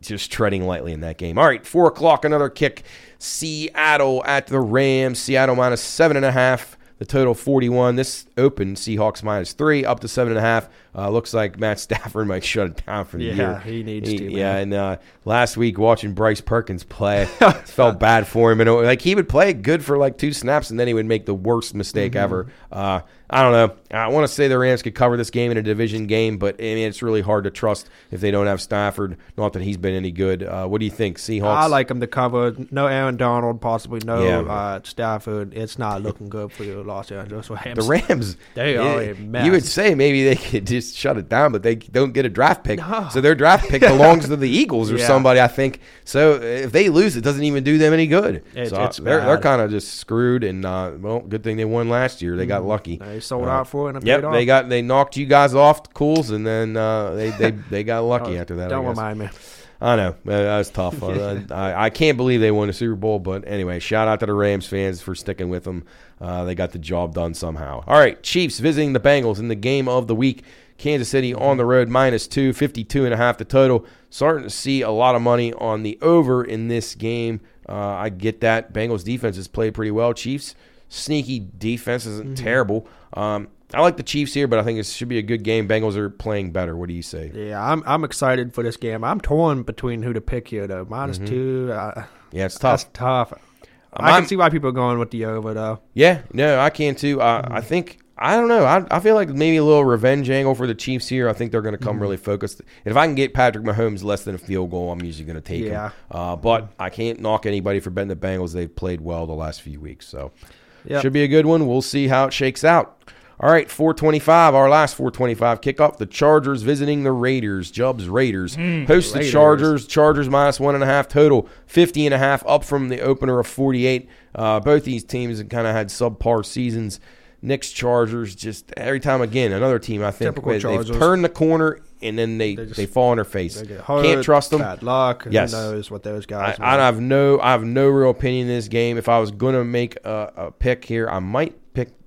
just treading lightly in that game. All right, four o'clock, another kick. Seattle at the Rams. Seattle minus seven and a half. The total 41. This opened Seahawks minus three, up to seven and a half. Uh, looks like Matt Stafford might shut it down for the Yeah, year. Yeah, he needs to, Yeah, and uh, last week watching Bryce Perkins play, felt bad for him. And it- like he would play good for like two snaps, and then he would make the worst mistake Mm-hmm. ever. Uh, I don't know. I want to say the Rams could cover this game in a division game, but I mean it's really hard to trust if they don't have Stafford. Not that he's been any good. Uh, what do you think, Seahawks? I like him to cover. No Aaron Donald, possibly no Yeah. uh, Stafford. It's not looking good for the Los Angeles Rams. the Rams. They are a You would say maybe they could just shut it down, but they don't get a draft pick. No. So their draft pick belongs to the Eagles or Yeah. somebody, I think. So if they lose, it doesn't even do them any good. It's- so it's they're, they're kind of just screwed. And uh, well, good thing they won last year. They got lucky. They sold Uh, out for it and it Yep, they got they knocked you guys off the cools, and then uh, they, they they got lucky Oh, after that. I Don't remind me. I know Uh, that was tough. Uh, I, I can't believe they won the Super Bowl, but anyway, shout out to the Rams fans for sticking with them. Uh, they got the job done somehow. All right, Chiefs visiting the Bengals in the game of the week. Kansas City on the road minus two, 52 and a half the total. Starting to see a lot of money on the over in this game. Uh, I get that. Bengals defense has played pretty well. Chiefs sneaky defense isn't terrible. Um, I like the Chiefs here, but I think it should be a good game. Bengals are playing better. What do you say? Yeah, I'm I'm excited for this game. I'm torn between who to pick here though. Minus two, uh, Yeah, it's that's Mm-hmm. tough. tough. I I'm- can see why people are going with the over though. Yeah, no, I can too. I, I think I don't know. I, I feel like maybe a little revenge angle for the Chiefs here. I think they're going to come really focused. And if I can get Patrick Mahomes less than a field goal, I'm usually going to take Yeah. him. Uh, but I can't knock anybody for betting the Bengals. They've played well the last few weeks, so Yep. should be a good one. We'll see how it shakes out. All right, 425, our last 425 kickoff. The Chargers visiting the Raiders. Jubs Raiders. Host the. Chargers. Chargers minus one and a half total. 50 and a half up from the opener of 48. Uh, both these teams have kind of had subpar seasons. Knicks Chargers, just every time again, another team I think Typical they've Chargers. turned the corner and then they, They they, fall on their face. They hurt, Can't trust them. Bad luck. Yes. Who knows what those guys? I have no I have no real opinion in this game. If I was going to make a, a pick here, I might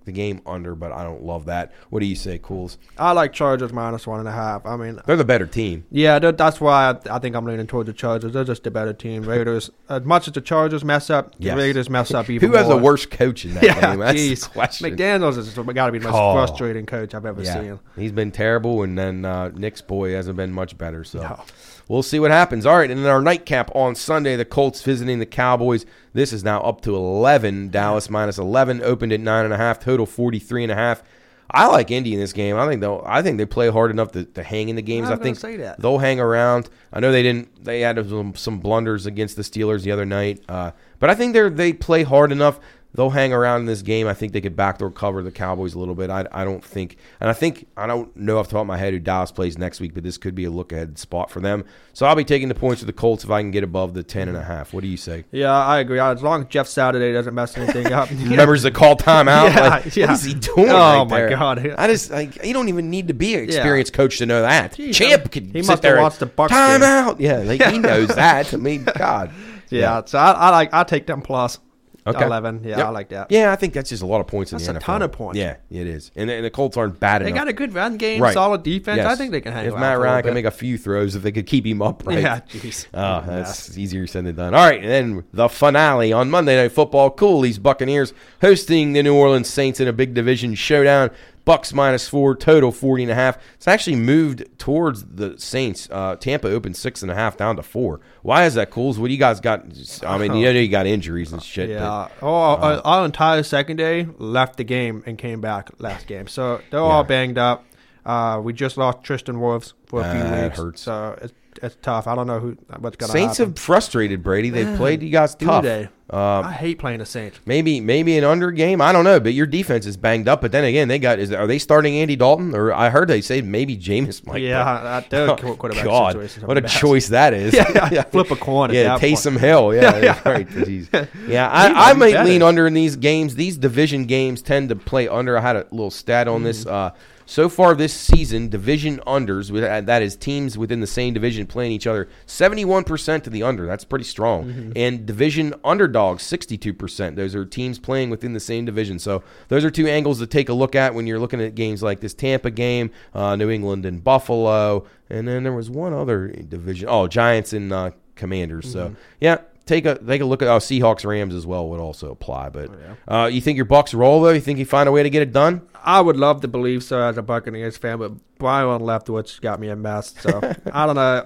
the game under, but I don't love that. What do you say, Cools? I like Chargers minus one and a half. I mean, They're the better team. yeah, that's why I, I think I'm leaning towards the Chargers. They're just the better team. Raiders, as much as the Chargers mess up, Yes. the Raiders mess up even Who has more. the worst coach in that Yeah, game? That's jeez. the question. McDaniels has got to be the most Oh. frustrating coach I've ever Yeah, seen. he's been terrible, and then uh, Nick's boy hasn't been much better. So No. We'll see what happens. All right, and then our nightcap on Sunday, the Colts visiting the Cowboys. This is now up to eleven. Dallas minus eleven, opened at nine and a half, total forty three and a half. I like Indy in this game. I think they'll. I think they play hard enough to, to hang in the games. I I think say that. they'll hang around. I know they didn't. They had some, some blunders against the Steelers the other night, uh, but I think they're they play hard enough. They'll hang around in this game. I think they could backdoor cover the Cowboys a little bit. I, I don't think, and I think I don't know off the top of my head who Dallas plays next week, but this could be a look ahead spot for them. So I'll be taking the points of the Colts if I can get above the ten and a half. What do you say? Yeah, I agree. As long as Jeff Saturday doesn't mess anything up. Remembers to call timeout. Yeah, like, yeah. What is he doing? Oh, right my there? God. I just like you don't even need to be an experienced coach to know that. Jeez, Champ could he sit must have there and, watched the timeout. Yeah, like he knows that. I mean, God. yeah, so I, I like. I take them plus Okay. eleven. Yeah, Yep. I like that. Yeah, I think that's just a lot of points That's in the NFL. That's a ton of points. Yeah, it is. And, and the Colts aren't bad They enough. got a good run game, Right. solid defense. I think they can hang If Matt Ryan can bit. make a few throws, if they could keep him upright. Yeah, jeez. Oh, that's easier said than done. All right, and then the finale on Monday Night Football. Cooley's Buccaneers hosting the New Orleans Saints in a big division showdown. Bucks minus four, total 40 and a half. It's actually moved towards the Saints. Uh, Tampa opened six and a half down to four. Why is that, Cools? What do you guys got? I mean, you know you got injuries and shit. Yeah, but- oh, our, our entire secondary left the game and came back last game, so they're all banged up. Uh, we just lost Tristan Wirfs for a few that weeks, hurts. so it's, it's tough. I don't know who what's gonna Saints happen. have frustrated Brady. They've played you guys Do tough. they? Um, I hate playing the Saints. Maybe maybe an under game. I don't know, but your defense is banged up. But then again, they got is are they starting Andy Dalton or I heard they say maybe Jameis might. yeah, but- that, their quarterback God, what a bad. choice that is. Yeah, yeah, flip a coin. at Yeah, that point. Taysom Hill. Yeah, Yeah. right. Jeez. Yeah, I, I might better. lean under in these games. These division games tend to play under. I had a little stat on Mm-hmm. this. Uh, so far this season, division unders, uh, that is teams within the same division playing each other, 71% to the under. That's pretty strong. Mm-hmm. And division underdogs, 62%. Those are teams playing within the same division. So those are two angles to take a look at when you're looking at games like this Tampa game, uh, New England and Buffalo. And then there was one other division. Oh, Giants and uh, Commanders. So, yeah. Take a take a look at oh, Seahawks Rams as well would also apply, but uh, you think your Bucks roll though? You think you find a way to get it done? I would love to believe so as a Buccaneers fan, but Byron Leftwich got me a mess. So I don't know.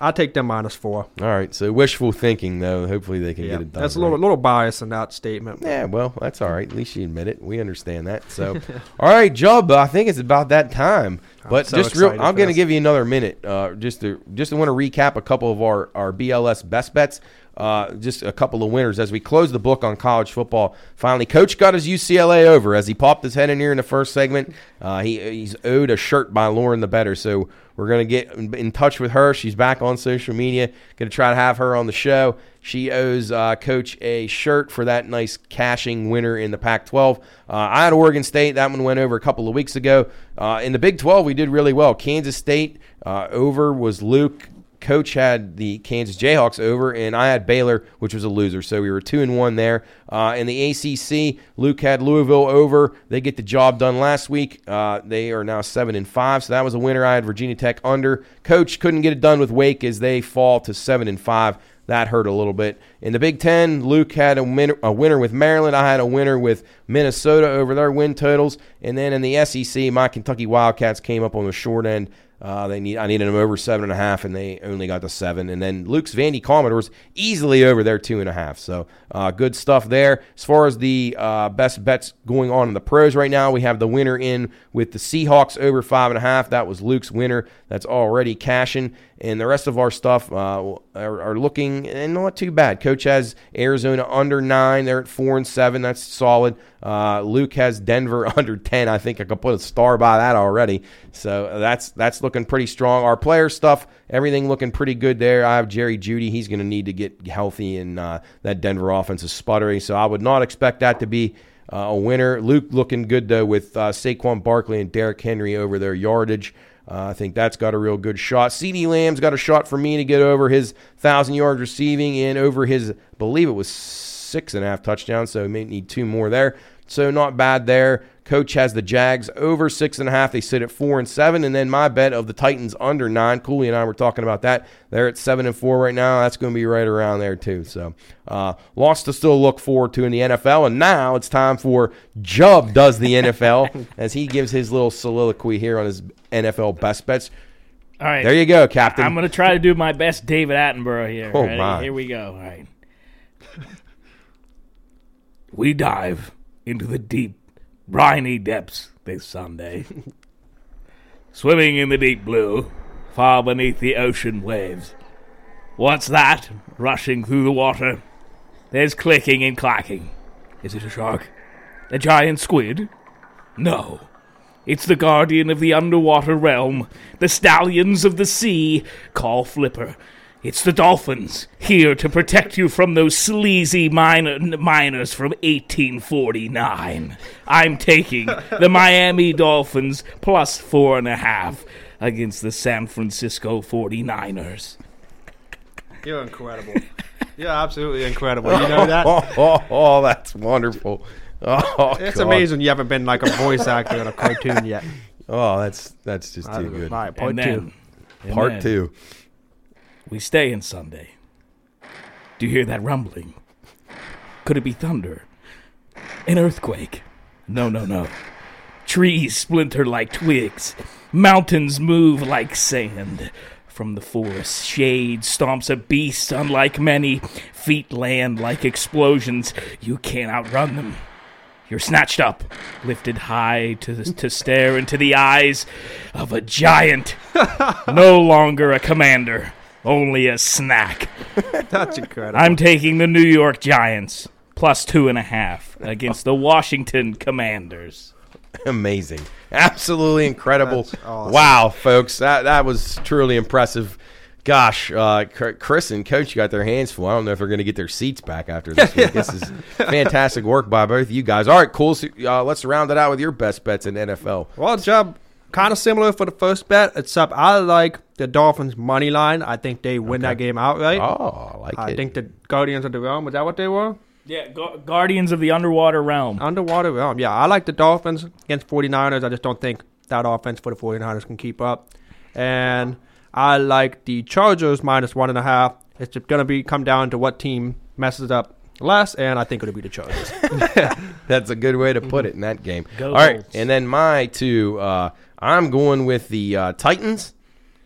I take them minus four. All right, so wishful thinking though. Hopefully they can Yeah, get it done. that's a little right? little bias in that statement. Yeah, well, that's all right. At least you admit it. We understand that. So, all right, Jub. I think it's about that time. But so just real, I'm going to give you another minute, uh, just to just to want to recap a couple of our our BLS best bets. Uh, just a couple of winners as we close the book on college football. Finally, Coach got his UCLA over as he popped his head in here in the first segment. Uh, he he's owed a shirt by Lauren the Better, so we're gonna get in, touch with her. She's back on social media. Gonna try to have her on the show. She owes uh, Coach a shirt for that nice cashing winner in the Pac-12. Uh, I had Oregon State. That one went over a couple of weeks ago. Uh, in the Big 12, we did really well. Kansas State uh, over was Luke. Coach had the Kansas Jayhawks over, and I had Baylor, which was a loser. So we were two and one there. Uh, in the ACC, Luke had Louisville over. They get the job done last week. Uh, they are now seven and five, so that was a winner. I had Virginia Tech under. Coach couldn't get it done with Wake as they fall to seven and five. That hurt a little bit. In the Big Ten, Luke had a winner, a winner with Maryland. I had a winner with Minnesota over their win totals. And then in the SEC, my Kentucky Wildcats came up on the short end. Uh, they need I needed them over seven and a half, and they only got to seven. And then Luke's Vandy Commodores easily over their two and a half. So uh, good stuff there. As far as the uh, best bets going on in the pros right now, we have the winner in with the Seahawks over five and a half. That was Luke's winner. That's already cashing. And the rest of our stuff uh, are, are looking and not too bad. Coach has Arizona under nine. They're at four and seven. That's solid. Uh, Luke has Denver under ten. I think I could put a star by that already. So that's that's looking pretty strong. Our player stuff, everything looking pretty good there. I have Jerry Jeudy. He's going to need to get healthy, and uh, that Denver offense is sputtering. So I would not expect that to be uh, a winner. Luke looking good though with uh, Saquon Barkley and Derrick Henry over their yardage. Uh, I think that's got a real good shot. CeeDee Lamb's got a shot for me to get over his thousand yards receiving and over his, I believe it was six and a half touchdowns. So he may need two more there. So not bad there. Coach has the Jags over six and a half. They sit at four and seven. And then my bet of the Titans under nine. Cooley and I were talking about that. They're at seven and four right now. That's going to be right around there too. So uh, lots to still look forward to in the NFL. And now it's time for Jub does the NFL as he gives his little soliloquy here on his NFL best bets. All right. There you go, Captain. I'm going to try to do my best David Attenborough here. Oh, Ready? my. Here we go. All right. We dive into the deep, briny depths this Sunday. Swimming in the deep blue, far beneath the ocean waves. What's that rushing through the water? There's clicking and clacking. Is it a shark? A giant squid? No. It's the guardian of the underwater realm, the stallions of the sea. Call Flipper. It's the dolphins, here to protect you from those sleazy minor, miners from 1849. I'm taking the Miami Dolphins plus four and a half against the San Francisco 49ers. You're incredible. You're absolutely incredible. You know that? oh, oh, oh, that's wonderful. Oh, It's God. amazing you haven't been like a voice actor in a cartoon yet. Oh, that's that's just too good. All right, part And two. then- Part then- two. We stay in Sunday. Do you hear that rumbling? Could it be thunder? An earthquake? No, no, no. Trees splinter like twigs. Mountains move like sand. From the forest, shade stomps a beast unlike many. Feet land like explosions. You can't outrun them. You're snatched up, lifted high to, to stare into the eyes of a giant. no longer a commander, only a snack. That's incredible. I'm taking the New York Giants plus two and a half against the Washington Commanders. Amazing. Absolutely incredible. Awesome. Wow, folks. That that was truly impressive. Gosh, uh, Chris and Coach got their hands full. I don't know if they're going to get their seats back after this week. This is fantastic work by both of you guys. All right, cool. So, uh, let's round it out with your best bets in NFL. Well, Jub kind of similar for the first bet, except I like the Dolphins money line. I think they win that game outright. Oh, I like it. I it. think the Guardians of the Realm, was that what they were? Yeah, Gu- Guardians of the Underwater Realm. Underwater Realm. Yeah, I like the Dolphins against 49ers. I just don't think that offense for the 49ers can keep up. And I like the Chargers minus one and a half. It's going to be come down to what team messes up less, and I think it'll be the Chargers. That's a good way to put it in that game. Go All right, Bolts. and then my two, uh, I'm going with the uh, Titans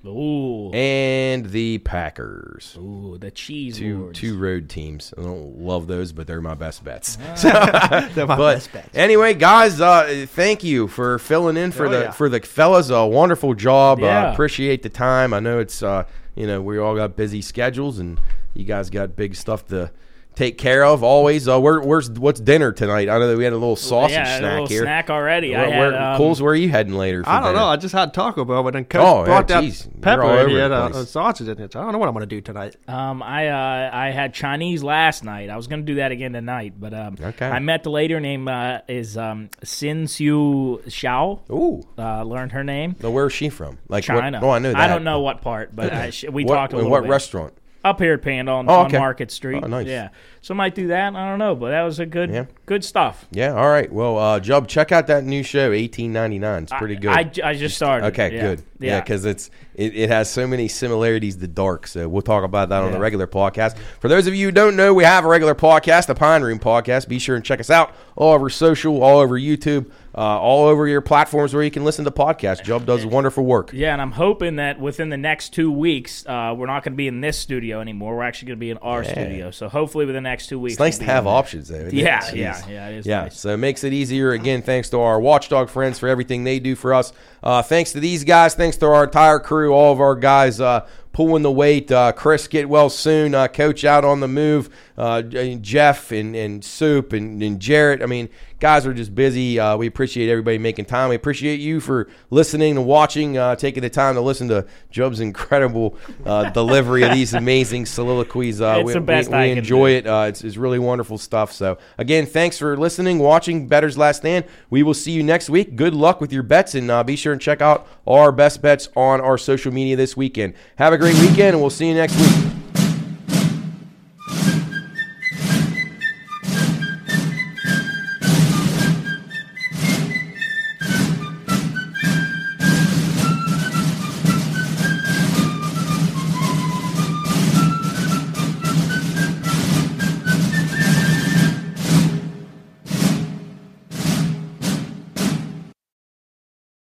Ooh, and the Packers. ooh, the cheese Two lords. two road teams. I don't love those, but they're my best bets. They're my best bets. anyway, guys, uh, thank you for filling in for Oh, the yeah. for the fellas. A wonderful job. Yeah. Uh, appreciate the time. I know it's uh, you know we all got busy schedules, and you guys got big stuff to take care of. Always. Uh, where, where's what's dinner tonight? I know that we had a little sausage yeah, snack a little here. snack already. Where, I had, where, um, Coles, where are you heading later? For I don't dinner? know. I just had Taco Bell, but then Coach Oh, brought that geez. You're pepper all and over he the had a, a sausage in it. So I don't know what I'm going to do tonight. Um, I uh, I had Chinese last night. I was gonna do that again tonight, but um, Okay. I met the lady. Her name uh, is um, Sin Siu Xiao. Ooh. Uh, learned her name. Now, where's she from? Like China. What, oh, I know that. I don't know what part, but I, sh- we what, talked a little what bit. restaurant? Up here at Panda on, Oh, on. Market Street. Oh, nice. Yeah, so I might do that. I don't know, but that was a good Yeah. good stuff. Yeah. All right. Well, uh, Jub, check out that new show, eighteen ninety nine. It's pretty I- good. I just started. Okay, Yeah. good. Yeah, Yeah, because it's it, it has so many similarities to Dark. So we'll talk about that on the regular podcast. For those of you who don't know, we have a regular podcast, the Pine Room Podcast. Be sure and check us out all over social, all over YouTube, uh, all over your platforms where you can listen to podcasts. Jub does wonderful work. Yeah, and I'm hoping that within the next two weeks, uh, we're not going to be in this studio anymore. We're actually going to be in our studio. So hopefully, within the next two weeks, It's nice we'll to have there. options though. it? Yeah, yeah, yeah. It is Yeah, nice. so it makes it easier. Again, thanks to our Watchdog friends for everything they do for us. Uh, thanks to these guys. Thanks to our entire crew, all of our guys uh, pulling the weight. Uh, Chris, get well soon. Uh, Coach out on the move. Uh, Jeff and, and Soup and, and Jarrett. I mean, guys are just busy. Uh, we appreciate everybody making time. We appreciate you for listening and watching, uh, taking the time to listen to Jub's incredible uh, delivery of these amazing soliloquies. Uh, It's we, the best we, we enjoy it. Uh, it's, it's really wonderful stuff. So, again, thanks for listening, watching Bettor's Last Stand. We will see you next week. Good luck with your bets, and uh, be sure and check out our best bets on our social media this weekend. Have a great weekend, and we'll see you next week.